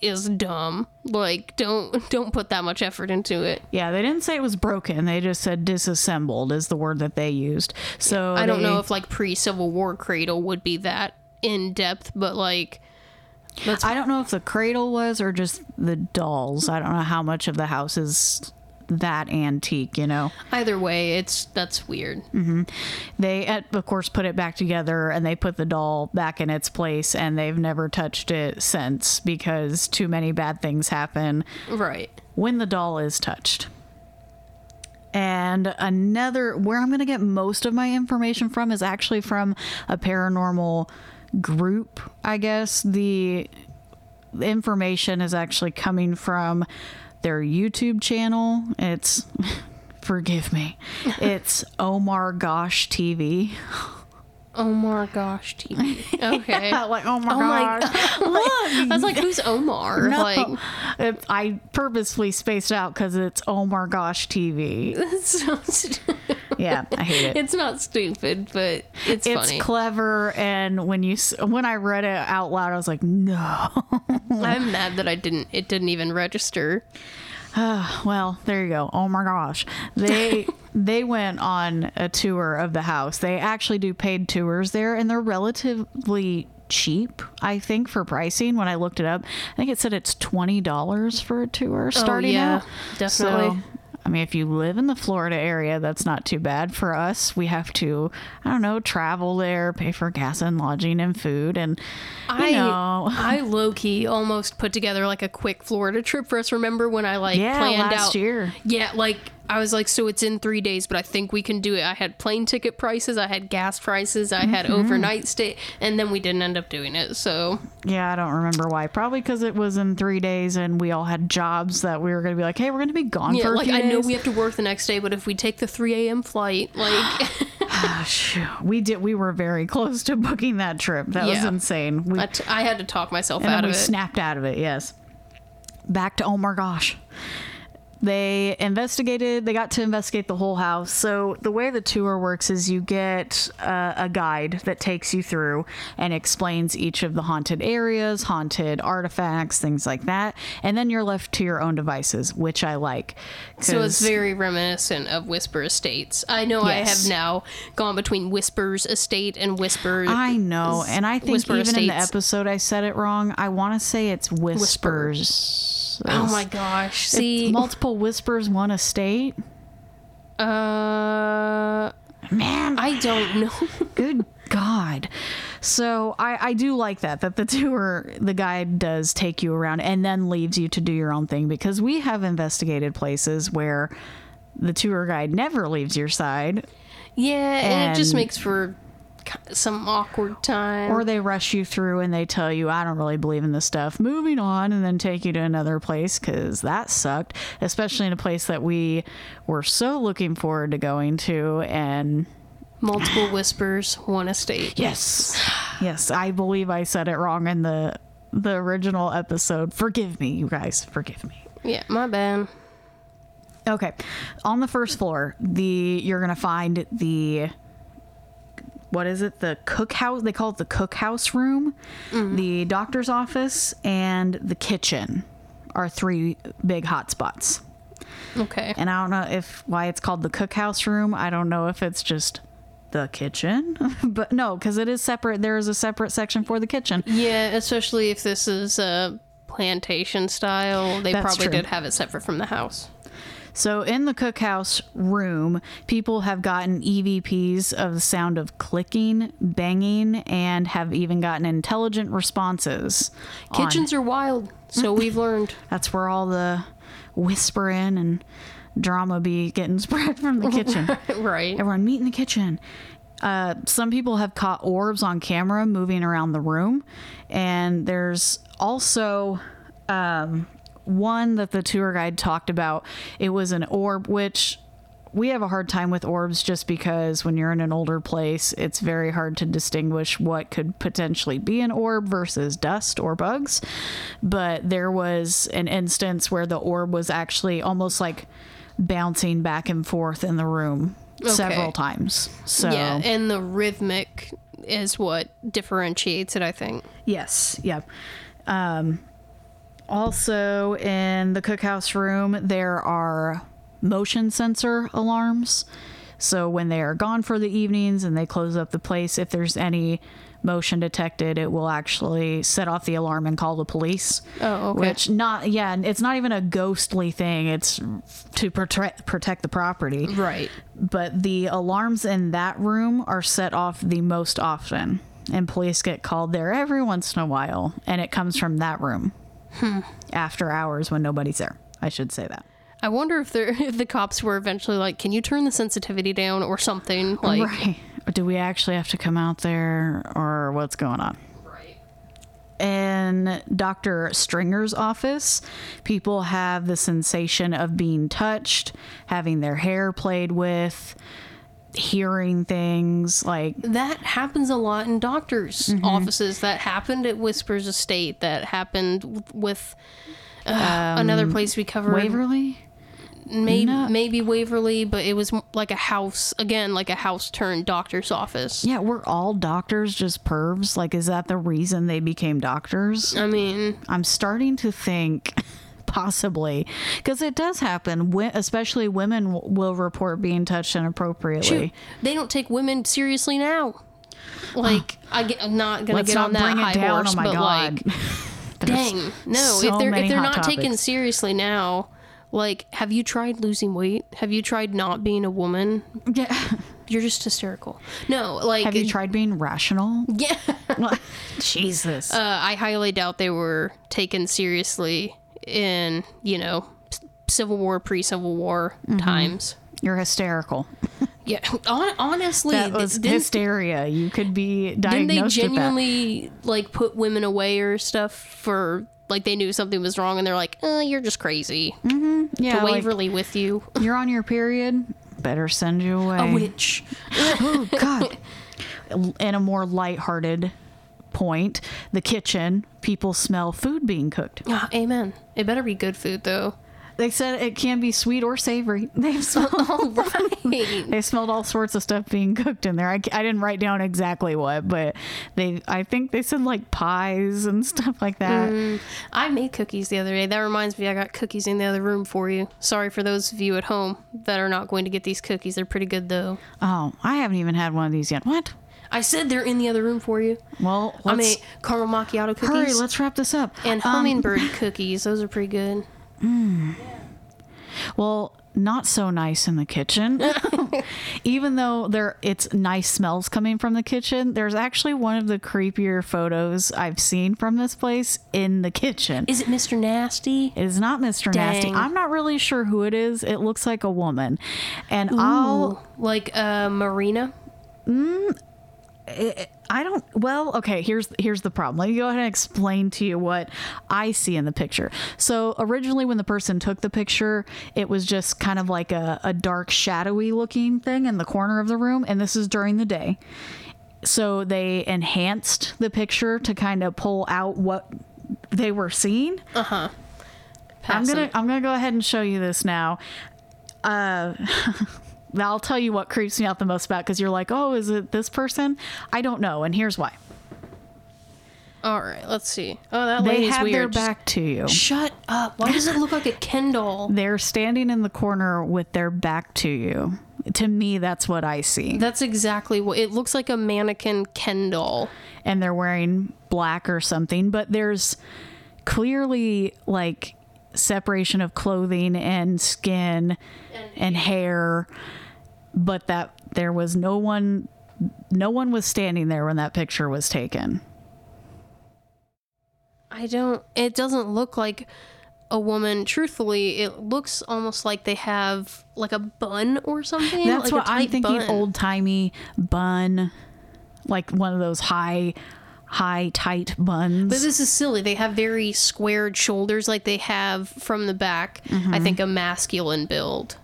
is dumb. Like, don't don't put that much effort into it. Yeah, they didn't say it was broken. They just said disassembled is the word that they used. So I don't they- know if like pre Civil War cradle would be that in depth, but like I don't know if the cradle was or just the dolls. I don't know how much of the house is that antique, you know. either way, it's that's weird. They uh, of course put it back together and they put the doll back in its place and they've never touched it since because too many bad things happen Right. when the doll is touched. And another, where I'm going to get most of my information from is actually from a paranormal group, I guess. The information is actually coming from their YouTube channel. It's, forgive me, it's Omar Gosh TV. Oh my gosh, TV. Okay. like, oh my Oh my gosh. I was like, who's Omar? No, Like, it, I purposely spaced out because it's Omar Gosh TV. it's, so stu- Yeah, I hate it. it's not stupid, but it's, it's funny. clever and when you when i read it out loud i was like no I'm mad that I didn't. It didn't even register. Ah, well there you go. Oh my gosh. They they went on a tour of the house. They actually do paid tours there and they're relatively cheap i think for pricing. When i looked it up i think it said it's $20 for a tour oh, starting yeah, out. Definitely. so I mean, if you live in the Florida area, that's not too bad for us. We have to, I don't know, travel there, pay for gas and lodging and food, and you I know, I low key almost put together like a quick Florida trip for us. Remember when I like Yeah, planned last out? year. Yeah, like I was like, so it's in three days, but I think we can do it. I had plane ticket prices, I had gas prices, I had Mm-hmm. overnight stay, and then we didn't end up doing it. So Yeah, I don't remember why. Probably because it was in three days and we all had jobs that we were going to be like, hey, we're going to be gone yeah, for a like I know we have to work the next day, but if we take the three a.m. flight, like we did. We were very close to booking that trip. That was insane. We, I, t- I had to talk myself out of we it. snapped out of it. Yes. Back to oh my gosh. They investigated. They got to investigate the whole house. So the way the tour works is you get uh, a guide that takes you through and explains each of the haunted areas, haunted artifacts, things like that, and then you're left to your own devices, which I like. So it's very reminiscent of Whisper Estates. I know I have now gone between Whispers Estate and Whisper. I know, and I think Whisper even in the episode I said it wrong. I want to say it's whispers. Oh my gosh! It's See, multiple whispers, one estate. uh, Man, I don't know. good God. So I, I do like that that the tour the guide does take you around and then leaves you to do your own thing because we have investigated places where the tour guide never leaves your side yeah, and, it just makes for some awkward time. or they rush you through and they tell you I don't really believe in this stuff. Moving on and then take you to another place cuz that sucked, especially in a place that we were so looking forward to going to and Multiple whispers, one estate. Yes. Yes, I believe I said it wrong in the the original episode. Forgive me, you guys. Forgive me. Yeah, my bad. Okay. On the first floor, the you're going to find the what is it? The cookhouse. They call it the cookhouse room. Mm-hmm. The doctor's office and the kitchen are three big hotspots. Okay. And I don't know if why it's called the cookhouse room. I don't know if it's just the kitchen, but no, because it is separate. There is a separate section for the kitchen. Yeah, especially if this is a plantation style, they That's probably true. did have it separate from the house. So in the cookhouse room, people have gotten EVPs of the sound of clicking, banging, and have even gotten intelligent responses. on- Kitchens are wild, so we've learned. That's where all the whispering and drama be getting spread from the kitchen. right. Everyone meet in the kitchen. Uh, some people have caught orbs on camera moving around the room, and there's also um, one that the tour guide talked about. It was an orb, which we have a hard time with orbs just because when you're in an older place, it's very hard to distinguish what could potentially be an orb versus dust or bugs. But there was an instance where the orb was actually almost like bouncing back and forth in the room several times. So Yeah, and the rhythmic is what differentiates it, I think. Yes, yep. Um, also, in the cookhouse room, there are motion sensor alarms. So, when they are gone for the evenings and they close up the place, if there's any motion detected, it will actually set off the alarm and call the police. Oh, okay. Which not yeah, it's not even a ghostly thing. It's to protect protect the property. Right. But the alarms in that room are set off the most often, and police get called there every once in a while, and it comes from that room Hmm. after hours when nobody's there. I should say that. I wonder if if the cops were eventually like, "Can you turn the sensitivity down or something?" Like, right. Do we actually have to come out there, or what's going on? right. in Dr. Stringer's office, people have the sensation of being touched, having their hair played with, hearing things like That happens a lot in doctors' Mm-hmm. offices. That happened at Whispers Estate. That happened with uh, another place we covered. Waverly. maybe No. maybe Waverly, but it was like a house again, like a house turned doctor's office. Yeah, we're all doctors just pervs. Like, is that the reason they became doctors? I mean, I'm starting to think possibly because it does happen, especially women will report being touched inappropriately. shoot, they don't take women seriously now. Like I get, I'm not gonna Let's get on that high it down. horse, oh my but god. like, dang, no. so if they're if they're not taken seriously now, like, have you tried losing weight? Have you tried not being a woman? yeah. You're just hysterical. No, like, Have you tried being rational? yeah. Jesus. uh, I highly doubt they were taken seriously in you know Civil War, pre-Civil War Mm-hmm. times. You're hysterical. Yeah, hon- honestly, That was hysteria. You could be diagnosed. didn't they diagnosed with that. genuinely like put women away or stuff for like they knew something was wrong and they're like, uh, "You're just crazy." Yeah, to like, Waverly with you, you're on your period. Better send you away. a witch. Oh God. In a more lighthearted point, the kitchen, people smell food being cooked. Ah, amen. It better be good food though. They said it can be sweet or savory. They smelled, All right. they smelled all sorts of stuff being cooked in there. I, I didn't write down exactly what, but they I think they said like pies and stuff like that. I made cookies the other day. That reminds me, I got cookies in the other room for you. Sorry for those of you at home that are not going to get these cookies. They're pretty good though. Oh, I haven't even had one of these yet. What? I said they're in the other room for you. Well, let's I made caramel macchiato cookies hurry. Let's wrap this up. and Um, hummingbird cookies. Those are pretty good. Well, not so nice in the kitchen. Even though there it's nice smells coming from the kitchen, there's actually one of the creepier photos I've seen from this place in the kitchen. Is it Mr. Nasty? It is not Mr. Nasty. I'm not really sure who it is. It looks like a woman. And I'll like uh, Marina. I don't well, okay, here's here's the problem. Let me go ahead and explain to you what I see in the picture. So originally when the person took the picture, it was just kind of like a, a dark, shadowy looking thing in the corner of the room, and this is during the day. So they enhanced the picture to kind of pull out what they were seeing. Uh huh. I'm gonna. I'm gonna go ahead and show you this now. Uh, I'll tell you what creeps me out the most about because you're like, oh, is it this person? I don't know, and here's why. All right, let's see. Oh, that They lady's have weird. their back to you. Shut up. Why does it look like a Ken doll? They're standing in the corner with their back to you. To me, that's what I see. That's exactly what it looks like a mannequin Ken doll. And they're wearing black or something, but there's clearly like separation of clothing and skin and hair, but that there was no one no one was standing there when that picture was taken. I don't. It doesn't look like a woman. Truthfully, it looks almost like they have like a bun or something. That's like what I'm thinking old timey bun, like one of those high, high tight buns. But this is silly. They have very squared shoulders, like they have from the back. Mm-hmm. I think a masculine build,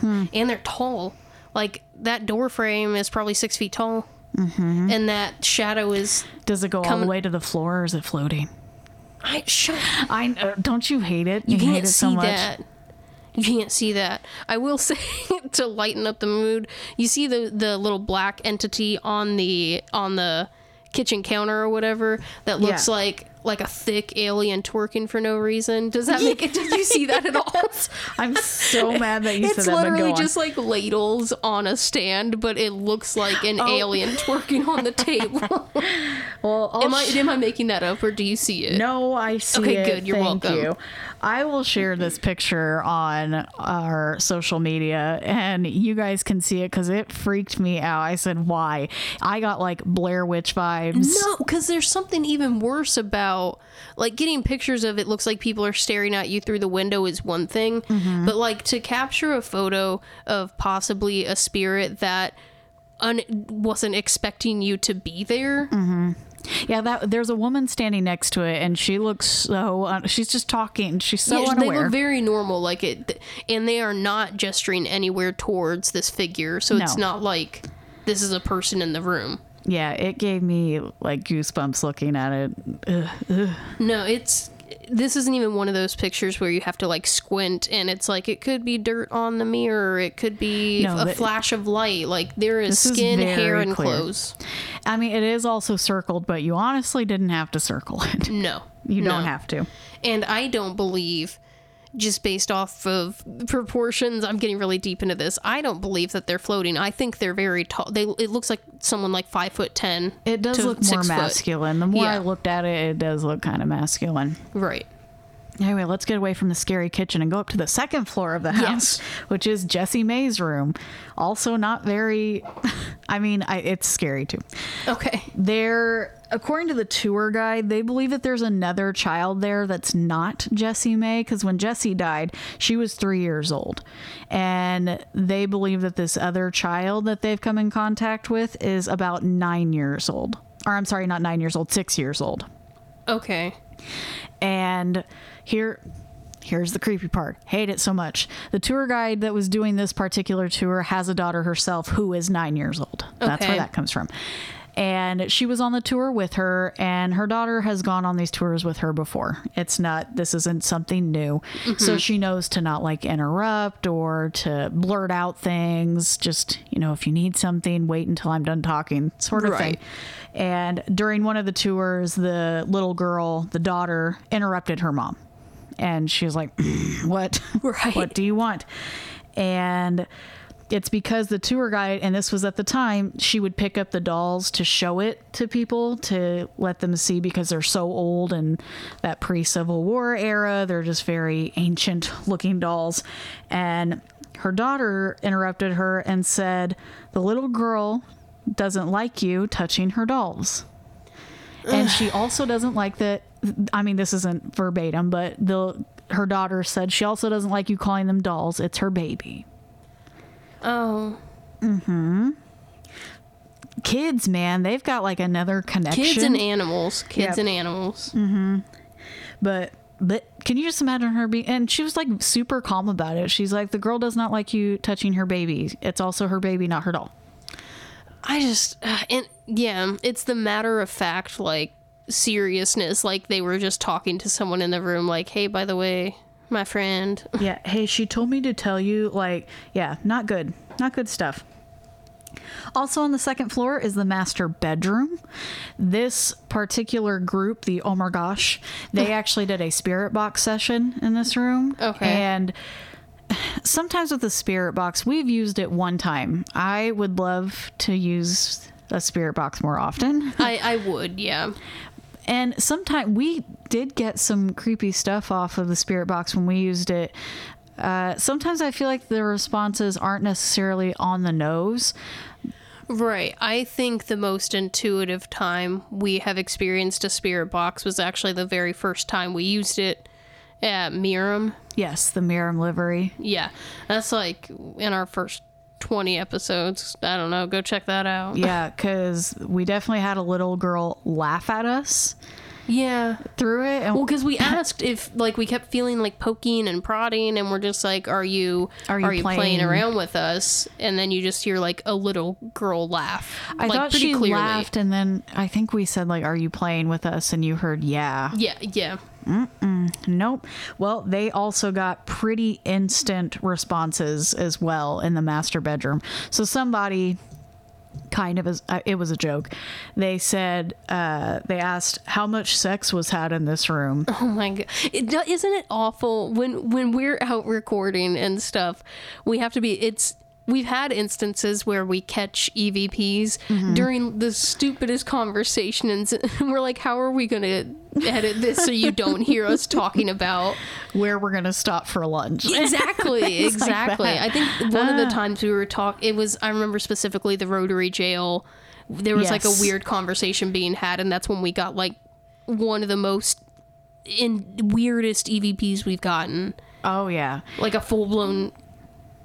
Hmm. and they're tall. Like that door frame is probably six feet tall, Mm-hmm. and that shadow is. Does it go all the way to the floor or is it floating? I shut. I uh, don't you hate it? You hate can't it see so much. that. You can't see that. I will say to lighten up the mood, you see the the little black entity on the on the kitchen counter or whatever that looks Yeah. like like a thick alien twerking for no reason. Does that make it? Did you see that at all? I'm so mad that you It's said that. but literally just like ladles on a stand, but it looks like an Oh. alien twerking on the table. well, I'll am I sh- am I making that up or do you see it? No, I see Okay, it. Okay, good. You're Thank welcome. You. I will share this picture on our social media, and you guys can see it because it freaked me out. I said, "Why?" I got like Blair Witch vibes. No, because there's something even worse about like getting pictures of it looks like people are staring at you through the window is one thing, Mm-hmm. but like to capture a photo of possibly a spirit that un- wasn't expecting you to be there. Mm-hmm. Yeah, that there's a woman standing next to it, and she looks so. She's just talking. She's so Yeah, they look very normal, like it, and they are not gesturing anywhere towards this figure. So it's not like this is a person in the room. Yeah, it gave me like goosebumps looking at it. Ugh. No, it's this isn't even one of those pictures where you have to like squint and it's like it could be dirt on the mirror, it could be No, a flash of light. Like there is This is skin, hair, and clear. clothes. I mean, it is also circled, but you honestly didn't have to circle it. No, You no. don't have to. And I don't believe, just based off of proportions, I'm getting really deep into this. I don't believe that they're floating. I think they're very tall. They it looks like someone like five foot ten. It does look more foot. masculine. The more I looked at it, it does look kind of masculine. Right. Anyway, let's get away from the scary kitchen and go up to the second floor of the house, Yes. which is Jessie May's room. Also, not very. I mean, I, it's scary too. Okay. There, according to the tour guide, they believe that there's another child there that's not Jessie May because when Jessie died, she was three years old. And they believe that this other child that they've come in contact with is about nine years old. Or, I'm sorry, not nine years old, six years old. Okay. And here here's the creepy part. Hate it so much. The tour guide that was doing this particular tour has a daughter herself who is 9 years old. That's where that comes from. And she was on the tour with her and her daughter has gone on these tours with her before. It's not this isn't something new. So mm-hmm. she knows to not like interrupt or to blurt out things. Just, you know, if you need something, wait until I'm done talking, sort of Right. thing. And during one of the tours, the little girl, the daughter, interrupted her mom. And she was like, What? Right. What do you want? And it's because the tour guide, and this was at the time, she would pick up the dolls to show it to people to let them see because they're so old and that pre Civil War era. They're just very ancient looking dolls. And her daughter interrupted her and said, The little girl doesn't like you touching her dolls. And she also doesn't like that. I mean, this isn't verbatim, but the her daughter said she also doesn't like you calling them dolls. It's her baby. Oh. Mm-hmm. Kids, man, they've got like another connection. Kids and animals. Kids Yep. and animals. Mm-hmm. But but can you just imagine her being? And she was like super calm about it. She's like, the girl does not like you touching her baby. It's also her baby, not her doll. I just uh, and yeah, it's the matter of fact like seriousness like they were just talking to someone in the room like, "Hey, by the way, my friend." Yeah. Hey, she told me to tell you, like, yeah, not good. Not good stuff. Also on the second floor is the master bedroom. This particular group, the Oh my gosh, they actually did a spirit box session in this room. Okay. And sometimes with the spirit box, we've used it one time. I would love to use a spirit box more often. I I would, yeah. And sometimes we did get some creepy stuff off of the spirit box when we used it. Uh, sometimes I feel like the responses aren't necessarily on the nose. Right. I think the most intuitive time we have experienced a spirit box was actually the very first time we used it at Miram. Yes, the Miram livery. Yeah. That's like in our first 20 episodes. I don't know. Go check that out. Yeah, because we definitely had a little girl laugh at us. Yeah. through it. And Well, because we asked if, like, we kept feeling like poking and prodding, and we're just like, "Are you, Are you playing? playing- around with us?" And then you just hear like a little girl laugh. I like, thought she clearly. laughed, and then I think we said like, "Are you playing with us?" And you heard, "Yeah." Yeah, yeah. Nope. Well, they also got pretty instant responses as well in the master bedroom. So somebody kind of as uh, it was a joke. They said uh, they asked how much sex was had in this room. Oh my god! Isn't it awful when when we're out recording and stuff? We have to be. It's we've had instances where we catch EVPs Mm-hmm. during the stupidest conversations, and we're like, "How are we going to edit this so you don't hear us talking about?" Where we're gonna stop for lunch. Exactly, Things like exactly. I think one of the Ah. times we were talking, it was I remember specifically the Rotary Jail. There was like a weird conversation being had, and that's when we got like one of the most in weirdest EVPs we've gotten, Oh yeah, like a full blown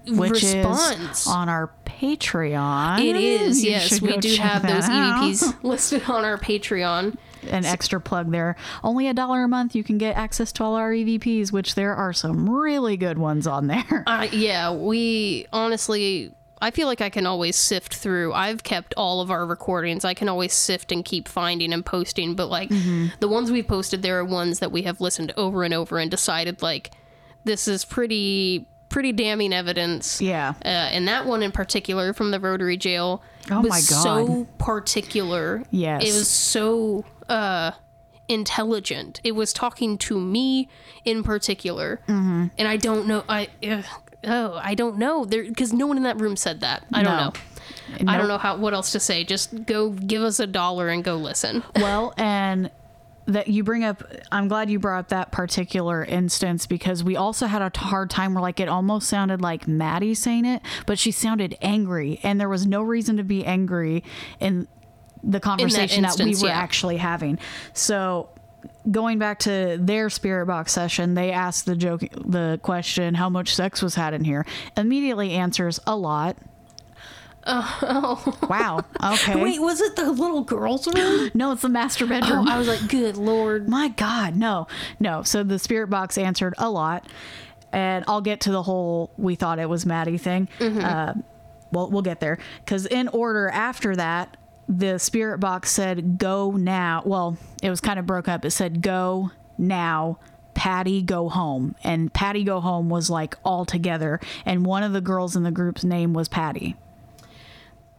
which response. is on our Patreon. it is, You yes. We do have those out. EVPs listed on our Patreon. An extra plug there. Only a dollar a month. You can get access to all our EVPs, which there are some really good ones on there. Uh, yeah, we honestly, I feel like I can always sift through. I've kept all of our recordings. I can always sift and keep finding and posting, but like the ones we've posted, there are ones that we have listened over and over and decided like this is pretty pretty damning evidence. Yeah. Uh, and that one in particular from the Rotary Jail Oh was my God. so particular. Yes. It was so uh intelligent. It was talking to me in particular. Mm-hmm. And I don't know I ugh, oh, I don't know. There cuz no one in that room said that. I don't No. know. I don't know how what else to say. Just go give us a dollar and go listen. well, and that you bring up, I'm glad you brought up that particular instance because we also had a hard time where like it almost sounded like Maddie saying it, but she sounded angry, and there was no reason to be angry in the conversation that, instance, we were yeah. actually having. So. Going back to their spirit box session, they asked the joke, the question, "How much sex was had in here?" Immediately answers a lot. Oh, wow. Okay. Wait, was it the little girl's room? no, it's the master bedroom. oh, I was like, "Good lord." My God, no, no. So the spirit box answered a lot, and I'll get to the whole we thought it was Maddie thing. Uh, well, we'll get there because in order after that, the spirit box said "Go now." Well, it was kind of broke up. It said "Go now." Patty go home and Patty go home was like all together and one of the girls in the group's name was Patty.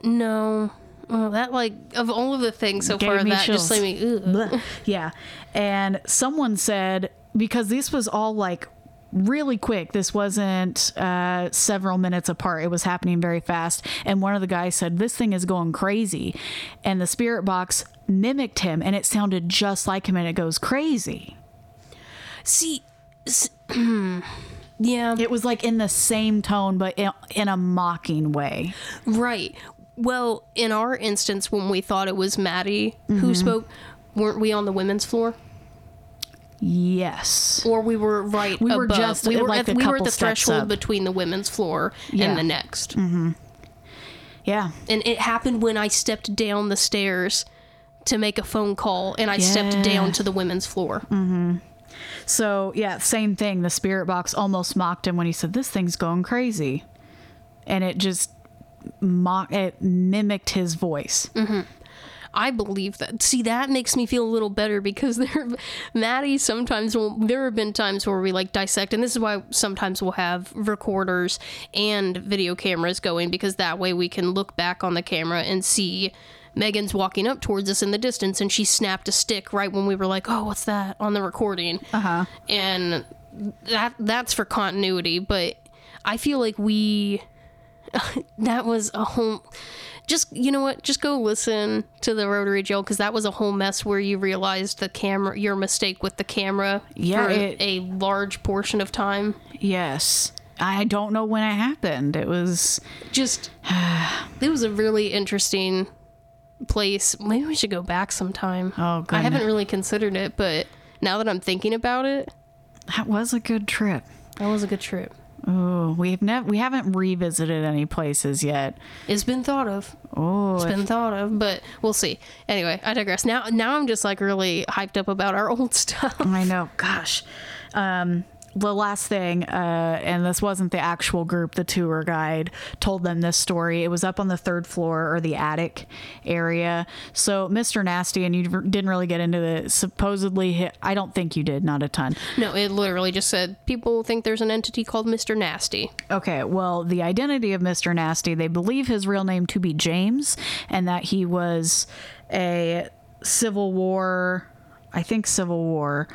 No. That like of all of the things so Gave far, that just made me. Ugh. Yeah. And someone said, because this was all like really quick, this wasn't uh, several minutes apart, it was happening very fast. And one of the guys said, This thing is going crazy. And the spirit box mimicked him and it sounded just like him and it goes crazy. See, s- yeah, It was like in the same tone, but in, in a mocking way. right. Well, in our instance, when we thought it was Maddie who mm-hmm. spoke, weren't we on the women's floor, Yes. or we were right? We were above? just, we were like, at, we were at the threshold up. between the women's floor Yeah. and the next, mm-hmm. Yeah. and it happened when I stepped down the stairs to make a phone call, and I stepped down to the women's floor. Mm-hmm. So yeah, same thing. The spirit box almost mocked him when he said, "This thing's going crazy," and it just mock it mimicked his voice. I believe that. See, that makes me feel a little better because there, Maddie. Sometimes will, there have been times where we like dissect, and this is why sometimes we'll have recorders and video cameras going because that way we can look back on the camera and see Megan's walking up towards us in the distance, and she snapped a stick right when we were like, "Oh, what's that?" on the recording. Uh huh. And that that's for continuity, but I feel like we that was a whole just you know what? Just go listen to the rotary jail because that was a whole mess where you realized the camera your mistake with the camera Yeah, for it- a large portion of time. Yes, I don't know when it happened. It was just it was a really interesting place. Maybe we should go back sometime. Oh, i haven't really considered it but now that i'm thinking about it that was a good trip. that was a good trip Oh, we've never we haven't revisited any places yet. It's been thought of. Oh, It's been thought of, but we'll see. Anyway, I digress. Now, now I'm just like really hyped up about our old stuff. I know. Gosh. Um, the last thing, uh, and this wasn't the actual group, the tour guide told them this story. It was up on the third floor or the attic area. So, Mr. Nasty, and you didn't really get into the supposedly, hit, I don't think you did, not a ton. No, it literally just said people think there's an entity called Mr. Nasty. Okay, well, the identity of Mr. Nasty, they believe his real name to be James, and that he was a Civil War, I think Civil War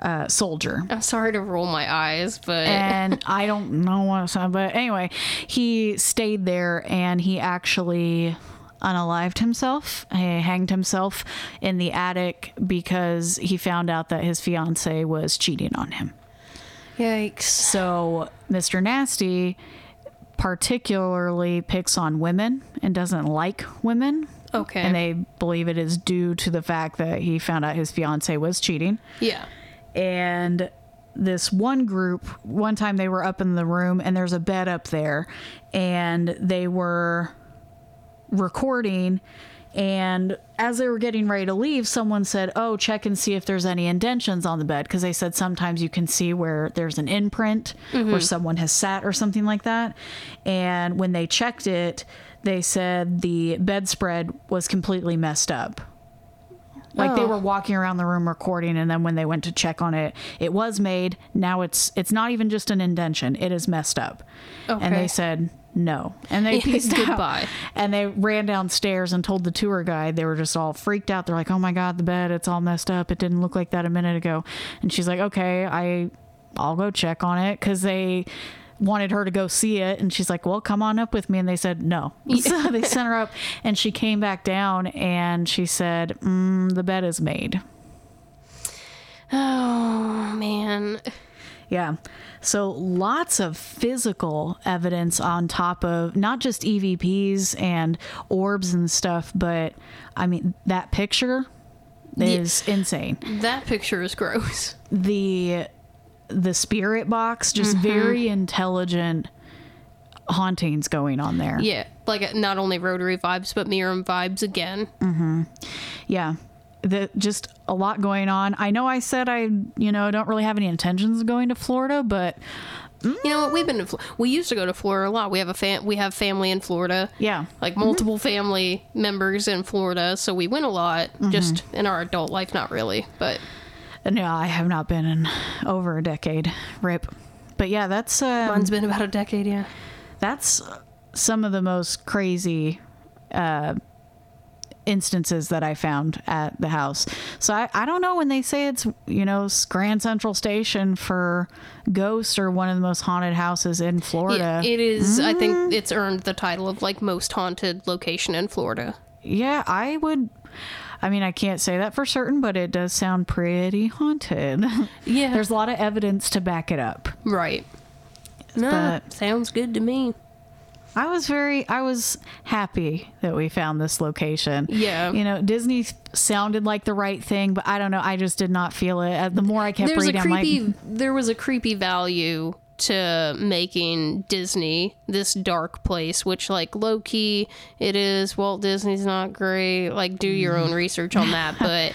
uh, soldier. I'm sorry to roll my eyes, but and I don't know what, but anyway, he stayed there and he actually unalived himself. He hanged himself in the attic because he found out that his fiance was cheating on him. yikes. So Mr. Nasty particularly picks on women and doesn't like women. Okay. And they believe it is due to the fact that he found out his fiance was cheating yeah. And this one group one time they were up in the room and there's a bed up there and they were recording and as they were getting ready to leave someone said oh check and see if there's any indentions on the bed. Because they said sometimes you can see where there's an imprint where mm-hmm. someone has sat or something like that. And when they checked it they said the bedspread was completely messed up like they Oh. were walking around the room recording and then when they went to check on it it was made. Now it's it's not even just an indention. It is messed up. And they said no. And they Yeah, pieced out. Goodbye. and they ran downstairs and told the tour guide. They were just all freaked out. They're like oh my god the bed it's all messed up. It didn't look like that a minute ago. And she's like okay i i'll go check on it. Because they wanted her to go see it and she's like well come on up with me and they said no so they sent her up and she came back down and she said mm, the bed is made Oh man. Yeah. So lots of physical evidence on top of not just EVPs and orbs and stuff, but I mean, that picture is insane. That picture is gross. The the spirit box just mm-hmm. very intelligent hauntings going on there. Yeah, like not only rotary vibes, but Miram vibes again. Mm-hmm. Yeah. The, just a lot going on. I know I said I, you know, don't really have any intentions of going to Florida, but mm. You know what? We've been to, Fl- we used to go to Florida a lot. We have a fam- we have family in Florida. yeah. Like mm-hmm. multiple family members in Florida, so we went a lot. Just in our adult life, not really, but No, I have not been in over a decade. Rip. But yeah, that's uh, mine's been about a decade. Yeah. that's some of the most crazy uh, instances that I found at the house. So I, I don't know when they say it's you know Grand Central Station for ghosts or one of the most haunted houses in Florida. It, it is. I think it's earned the title of like most haunted location in Florida. yeah, I would. I mean, I can't say that for certain, but it does sound pretty haunted. Yeah. There's a lot of evidence to back it up. right. No, But- sounds good to me. I was very, I was happy that we found this location. Yeah. You know, Disney sounded like the right thing, but I don't know. I just did not feel it. Uh, The more I kept There's reading, I'm creepy. like, there was a creepy value to making Disney this dark place, which like low key it is. Walt Disney's not great. Like do your own research on that, but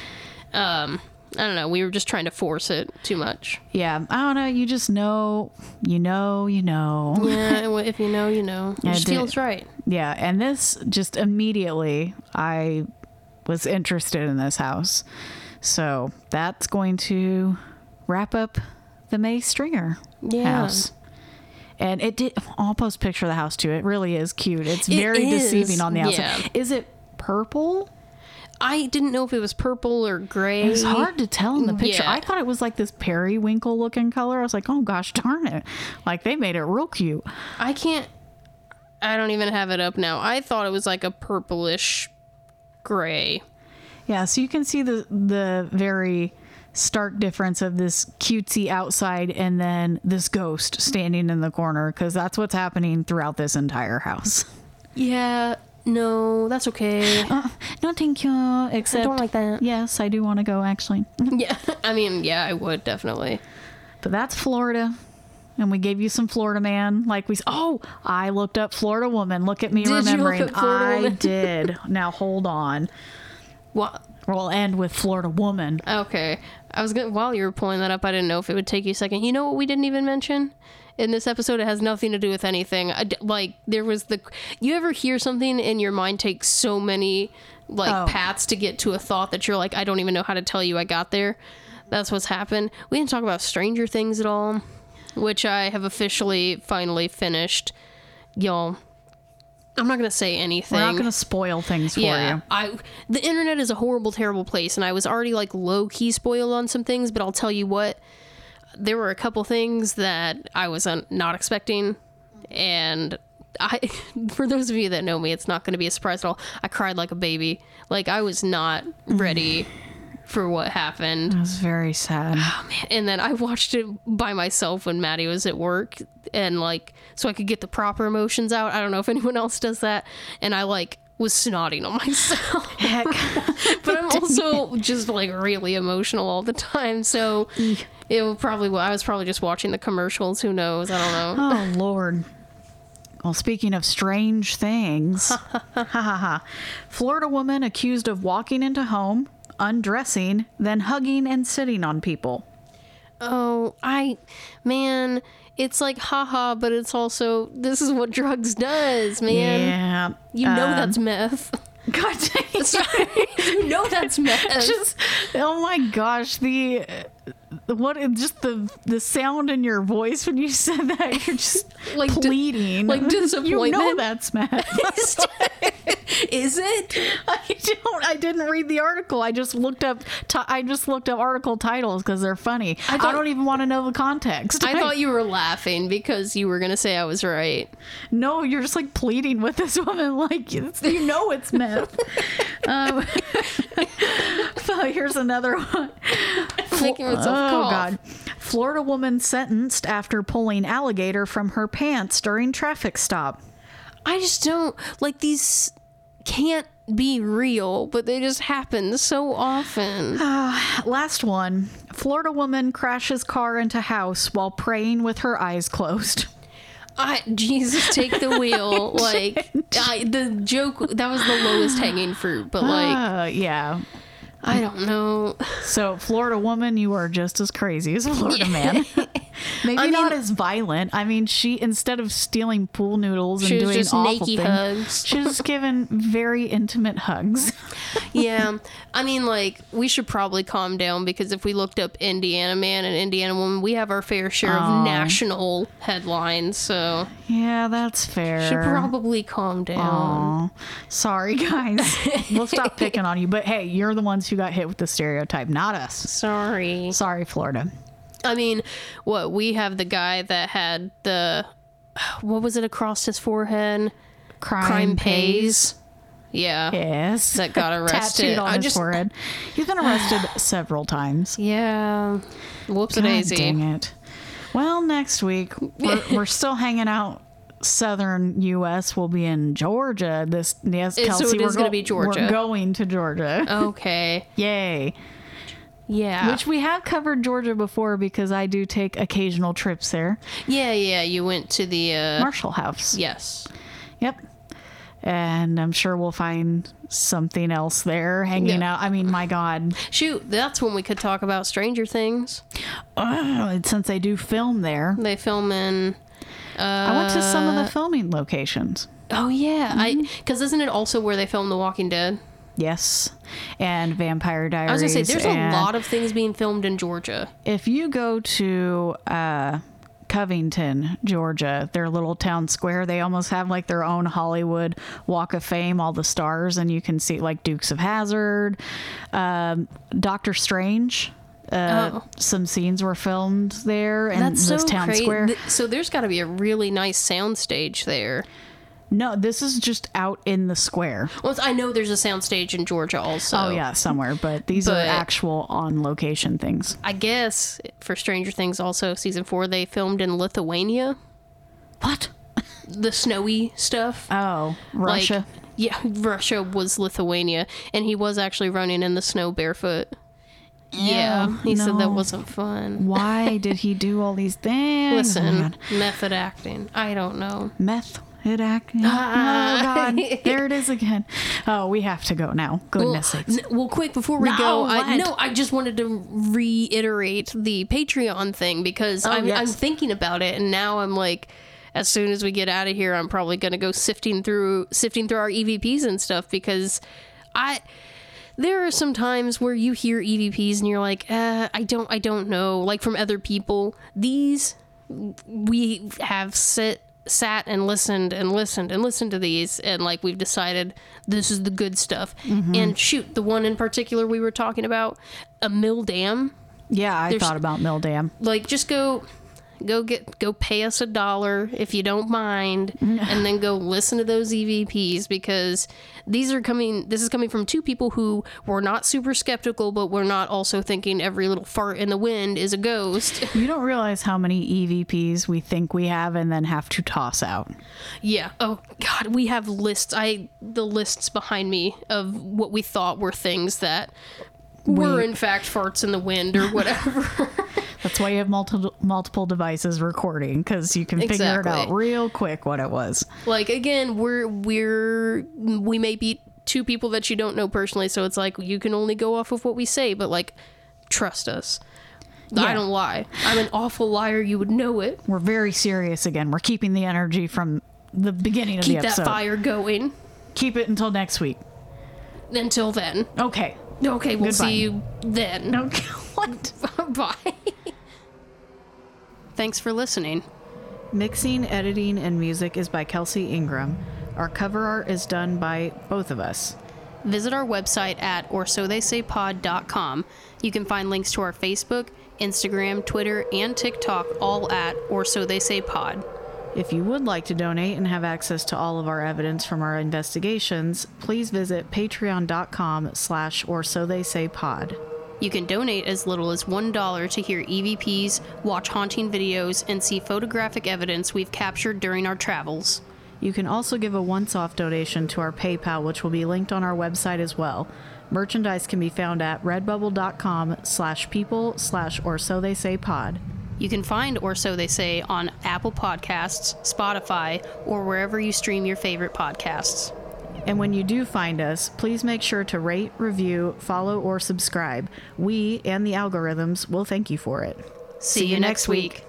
um, I don't know. We were just trying to force it too much. yeah, I don't know. You just know, you know, you know. Yeah, if you know, you know. It just feels right. Yeah. And this just immediately, I was interested in this house. So that's going to wrap up the May Stringer Yeah. house. And it did. I'll post a picture of the house too. It really is cute. It's It very is, deceiving on the outside. yeah. Is it purple? I didn't know if it was purple or gray. It's hard to tell in the mm, picture. Yeah. I thought it was like this periwinkle looking color. I was like, oh gosh darn it. Like they made it real cute. I can't. I don't even have it up now. I thought it was like a purplish gray. Yeah, so you can see the the very stark difference of this cutesy outside and then this ghost standing in the corner because that's what's happening throughout this entire house. Yeah, no, that's okay. Uh, no, thank you. Except, I don't like that. yes, I do want to go actually. Yeah, I mean, yeah, I would definitely. But that's Florida. and we gave you some Florida man. Like we, oh, I looked up Florida woman. Look at me Did you look remembering. up Florida I woman? did. Now hold on. What? We'll end with Florida woman. Okay. I was gonna while you were pulling that up, I didn't know if it would take you a second. You know what we didn't even mention? In this episode, it has nothing to do with anything. I like there was the. You ever hear something and your mind takes so many like Oh. paths to get to a thought that you're like, I don't even know how to tell you I got there. That's what's happened. We didn't talk about Stranger Things at all, which I have officially finally finished. Y'all, I'm not gonna say anything. We're not going to spoil things for Yeah, you. I the internet is a horrible, terrible place, and I was already like low key spoiled on some things. But I'll tell you what, there were a couple things that I was un- not expecting, and I, for those of you that know me, it's not going to be a surprise at all. I cried like a baby. Like I was not ready for what happened. It was very sad. Oh, man. And then I watched it by myself when Maddie was at work and like so I could get the proper emotions out. I don't know if anyone else does that. And I like was snotting on myself. Heck. but I'm also just like really emotional all the time. So it will probably I was probably just watching the commercials. Who knows? I don't know. Oh Lord. Well, speaking of strange things, ha ha ha. Florida woman accused of walking into home, undressing, then hugging and sitting on people. Oh, I man, it's like haha, but it's also this is what drugs does, man. yeah. You know Um, that's meth. God dang it. Sorry. you know that's meth. Just oh my gosh, the what just the the sound in your voice when you said that you're just Like like di- pleading like You know that's mad. Is it? I don't. I didn't read the article. I just looked up. Ti I just looked up article titles because they're funny. I, thought- don't even want to know the context. I thought you were laughing because you were gonna say I was right. no, you're just like pleading with this woman, like you know it's meth. um, so here's another one. Oh cough. God! Florida woman sentenced after pulling alligator from her pants during traffic stop. I just don't like these. Can't be real, but they just happen so often. Last one. Florida woman crashes car into house while praying with her eyes closed. I Jesus, take the wheel. Like I, the joke that was the lowest hanging fruit, but like Uh, yeah. I don't know. So, Florida woman, you are just as crazy as a Florida man. Maybe I not mean- as violent. I mean, she instead of stealing pool noodles and She was doing just awful things, hugs. she was given very intimate hugs. Yeah, I mean, like we should probably calm down because if we looked up Indiana man and Indiana woman, we have our fair share Oh. of national headlines. So Yeah, that's fair. should probably calm down. Sorry, guys. we'll stop picking on you. But hey, you're the ones who got hit with the stereotype, not us. Sorry. Sorry, Florida. I mean, what we have the guy that had the what was it across his forehead? Crime, Crime pays. Yeah. Yes. That got arrested. Tattooed on I his just forehead. He's been arrested several times. Yeah. Whoops daisy. dang it. Well, next week we're, we're still hanging out. Southern U.S. will be in Georgia. This yes, Uh, so Kelsey, we're gonna be Georgia. We're going to Georgia. Okay. Yay! Yeah. Which we have covered Georgia before because I do take occasional trips there. yeah, yeah. You went to the uh Marshall House. Yes. Yep. And I'm sure we'll find something else there hanging Yeah. out. I mean, my God, Shoot, that's when we could talk about Stranger Things. Ugh, since they do film there, They film in I went to some of the filming locations. Oh yeah, Mm-hmm. I because isn't it also where they filmed The Walking Dead? Yes, and Vampire Diaries. I was gonna say there's a lot of things being filmed in Georgia. If you go to uh, Covington, Georgia, their little town square, they almost have like their own Hollywood Walk of Fame, all the stars, and you can see like Dukes of Hazzard, um, Doctor Strange. Uh, Oh. Some scenes were filmed there in That's this so town crazy. square. So there's got to be a really nice soundstage there. No, this is just out in the square. Well, I know there's a soundstage in Georgia also. Oh yeah, somewhere, but these But- are actual on location things. I guess for Stranger Things also season four they filmed in Lithuania. What? The snowy stuff. Oh, Like, Russia. yeah, Russia was Lithuania, and he was actually running in the snow barefoot. Yeah, he said that wasn't fun. Why did he do all these things? Listen, method acting. I don't know. meth. It. Ah. Oh God! There it is again. Oh, we have to go now. Goodness well, sakes! n- well, quick before we No, go, I, no, I just wanted to reiterate the Patreon thing because I'm, Oh, yes. I'm thinking about it, and now I'm like, as soon as we get out of here, I'm probably gonna go sifting through sifting through our EVPs and stuff because I. There are some times where you hear EVPs and you're like, uh, I don't, I don't know. Like from other people, these we have sit sat and listened and listened and listened to these and like we've decided this is the good stuff. Mm-hmm. And shoot the one in particular we were talking about a mill dam. Yeah, I There's- thought about Mill Dam. like just go go get go pay us a dollar if you don't mind and then go listen to those evps because these are coming this is coming from two people who were not super skeptical but we're not also thinking every little fart in the wind is a ghost You don't realize how many EVPs we think we have and then have to toss out. Yeah. Oh God, we have lists. I the lists behind me of what we thought were things that were in fact farts in the wind or whatever. That's why you have multiple multiple devices recording because you can figure it out real quick what it was. like again, we're we're we may be two people that you don't know personally, so it's like you can only go off of what we say, but like trust us. I don't lie. I'm an awful liar. You would know it. We're very serious again. We're keeping the energy from the beginning of Keep the episode. Keep that fire going. Keep it until next week. Until then. Okay. Okay, we'll Goodbye. see you then. Okay. what? Bye. Thanks for listening. Mixing, editing, and music is by Kelsey Ingram. Our cover art is done by both of us. Visit our website at or so they say pod.com. You can find links to our Facebook, Instagram, Twitter, and TikTok all at or so they say pod. If you would like to donate and have access to all of our evidence from our investigations, please visit patreon.com slash or so they say pod. You can donate as little as $1 to hear EVPs, watch haunting videos, and see photographic evidence we've captured during our travels. You can also give a once-off donation to our PayPal, which will be linked on our website as well. Merchandise can be found at redbubble.com slash people slash or so they say pod. You can find Or So They Say on Apple Podcasts, Spotify, or wherever you stream your favorite podcasts. And when you do find us, please make sure to rate, review, follow, or subscribe. We and the algorithms will thank you for it. See, you next week.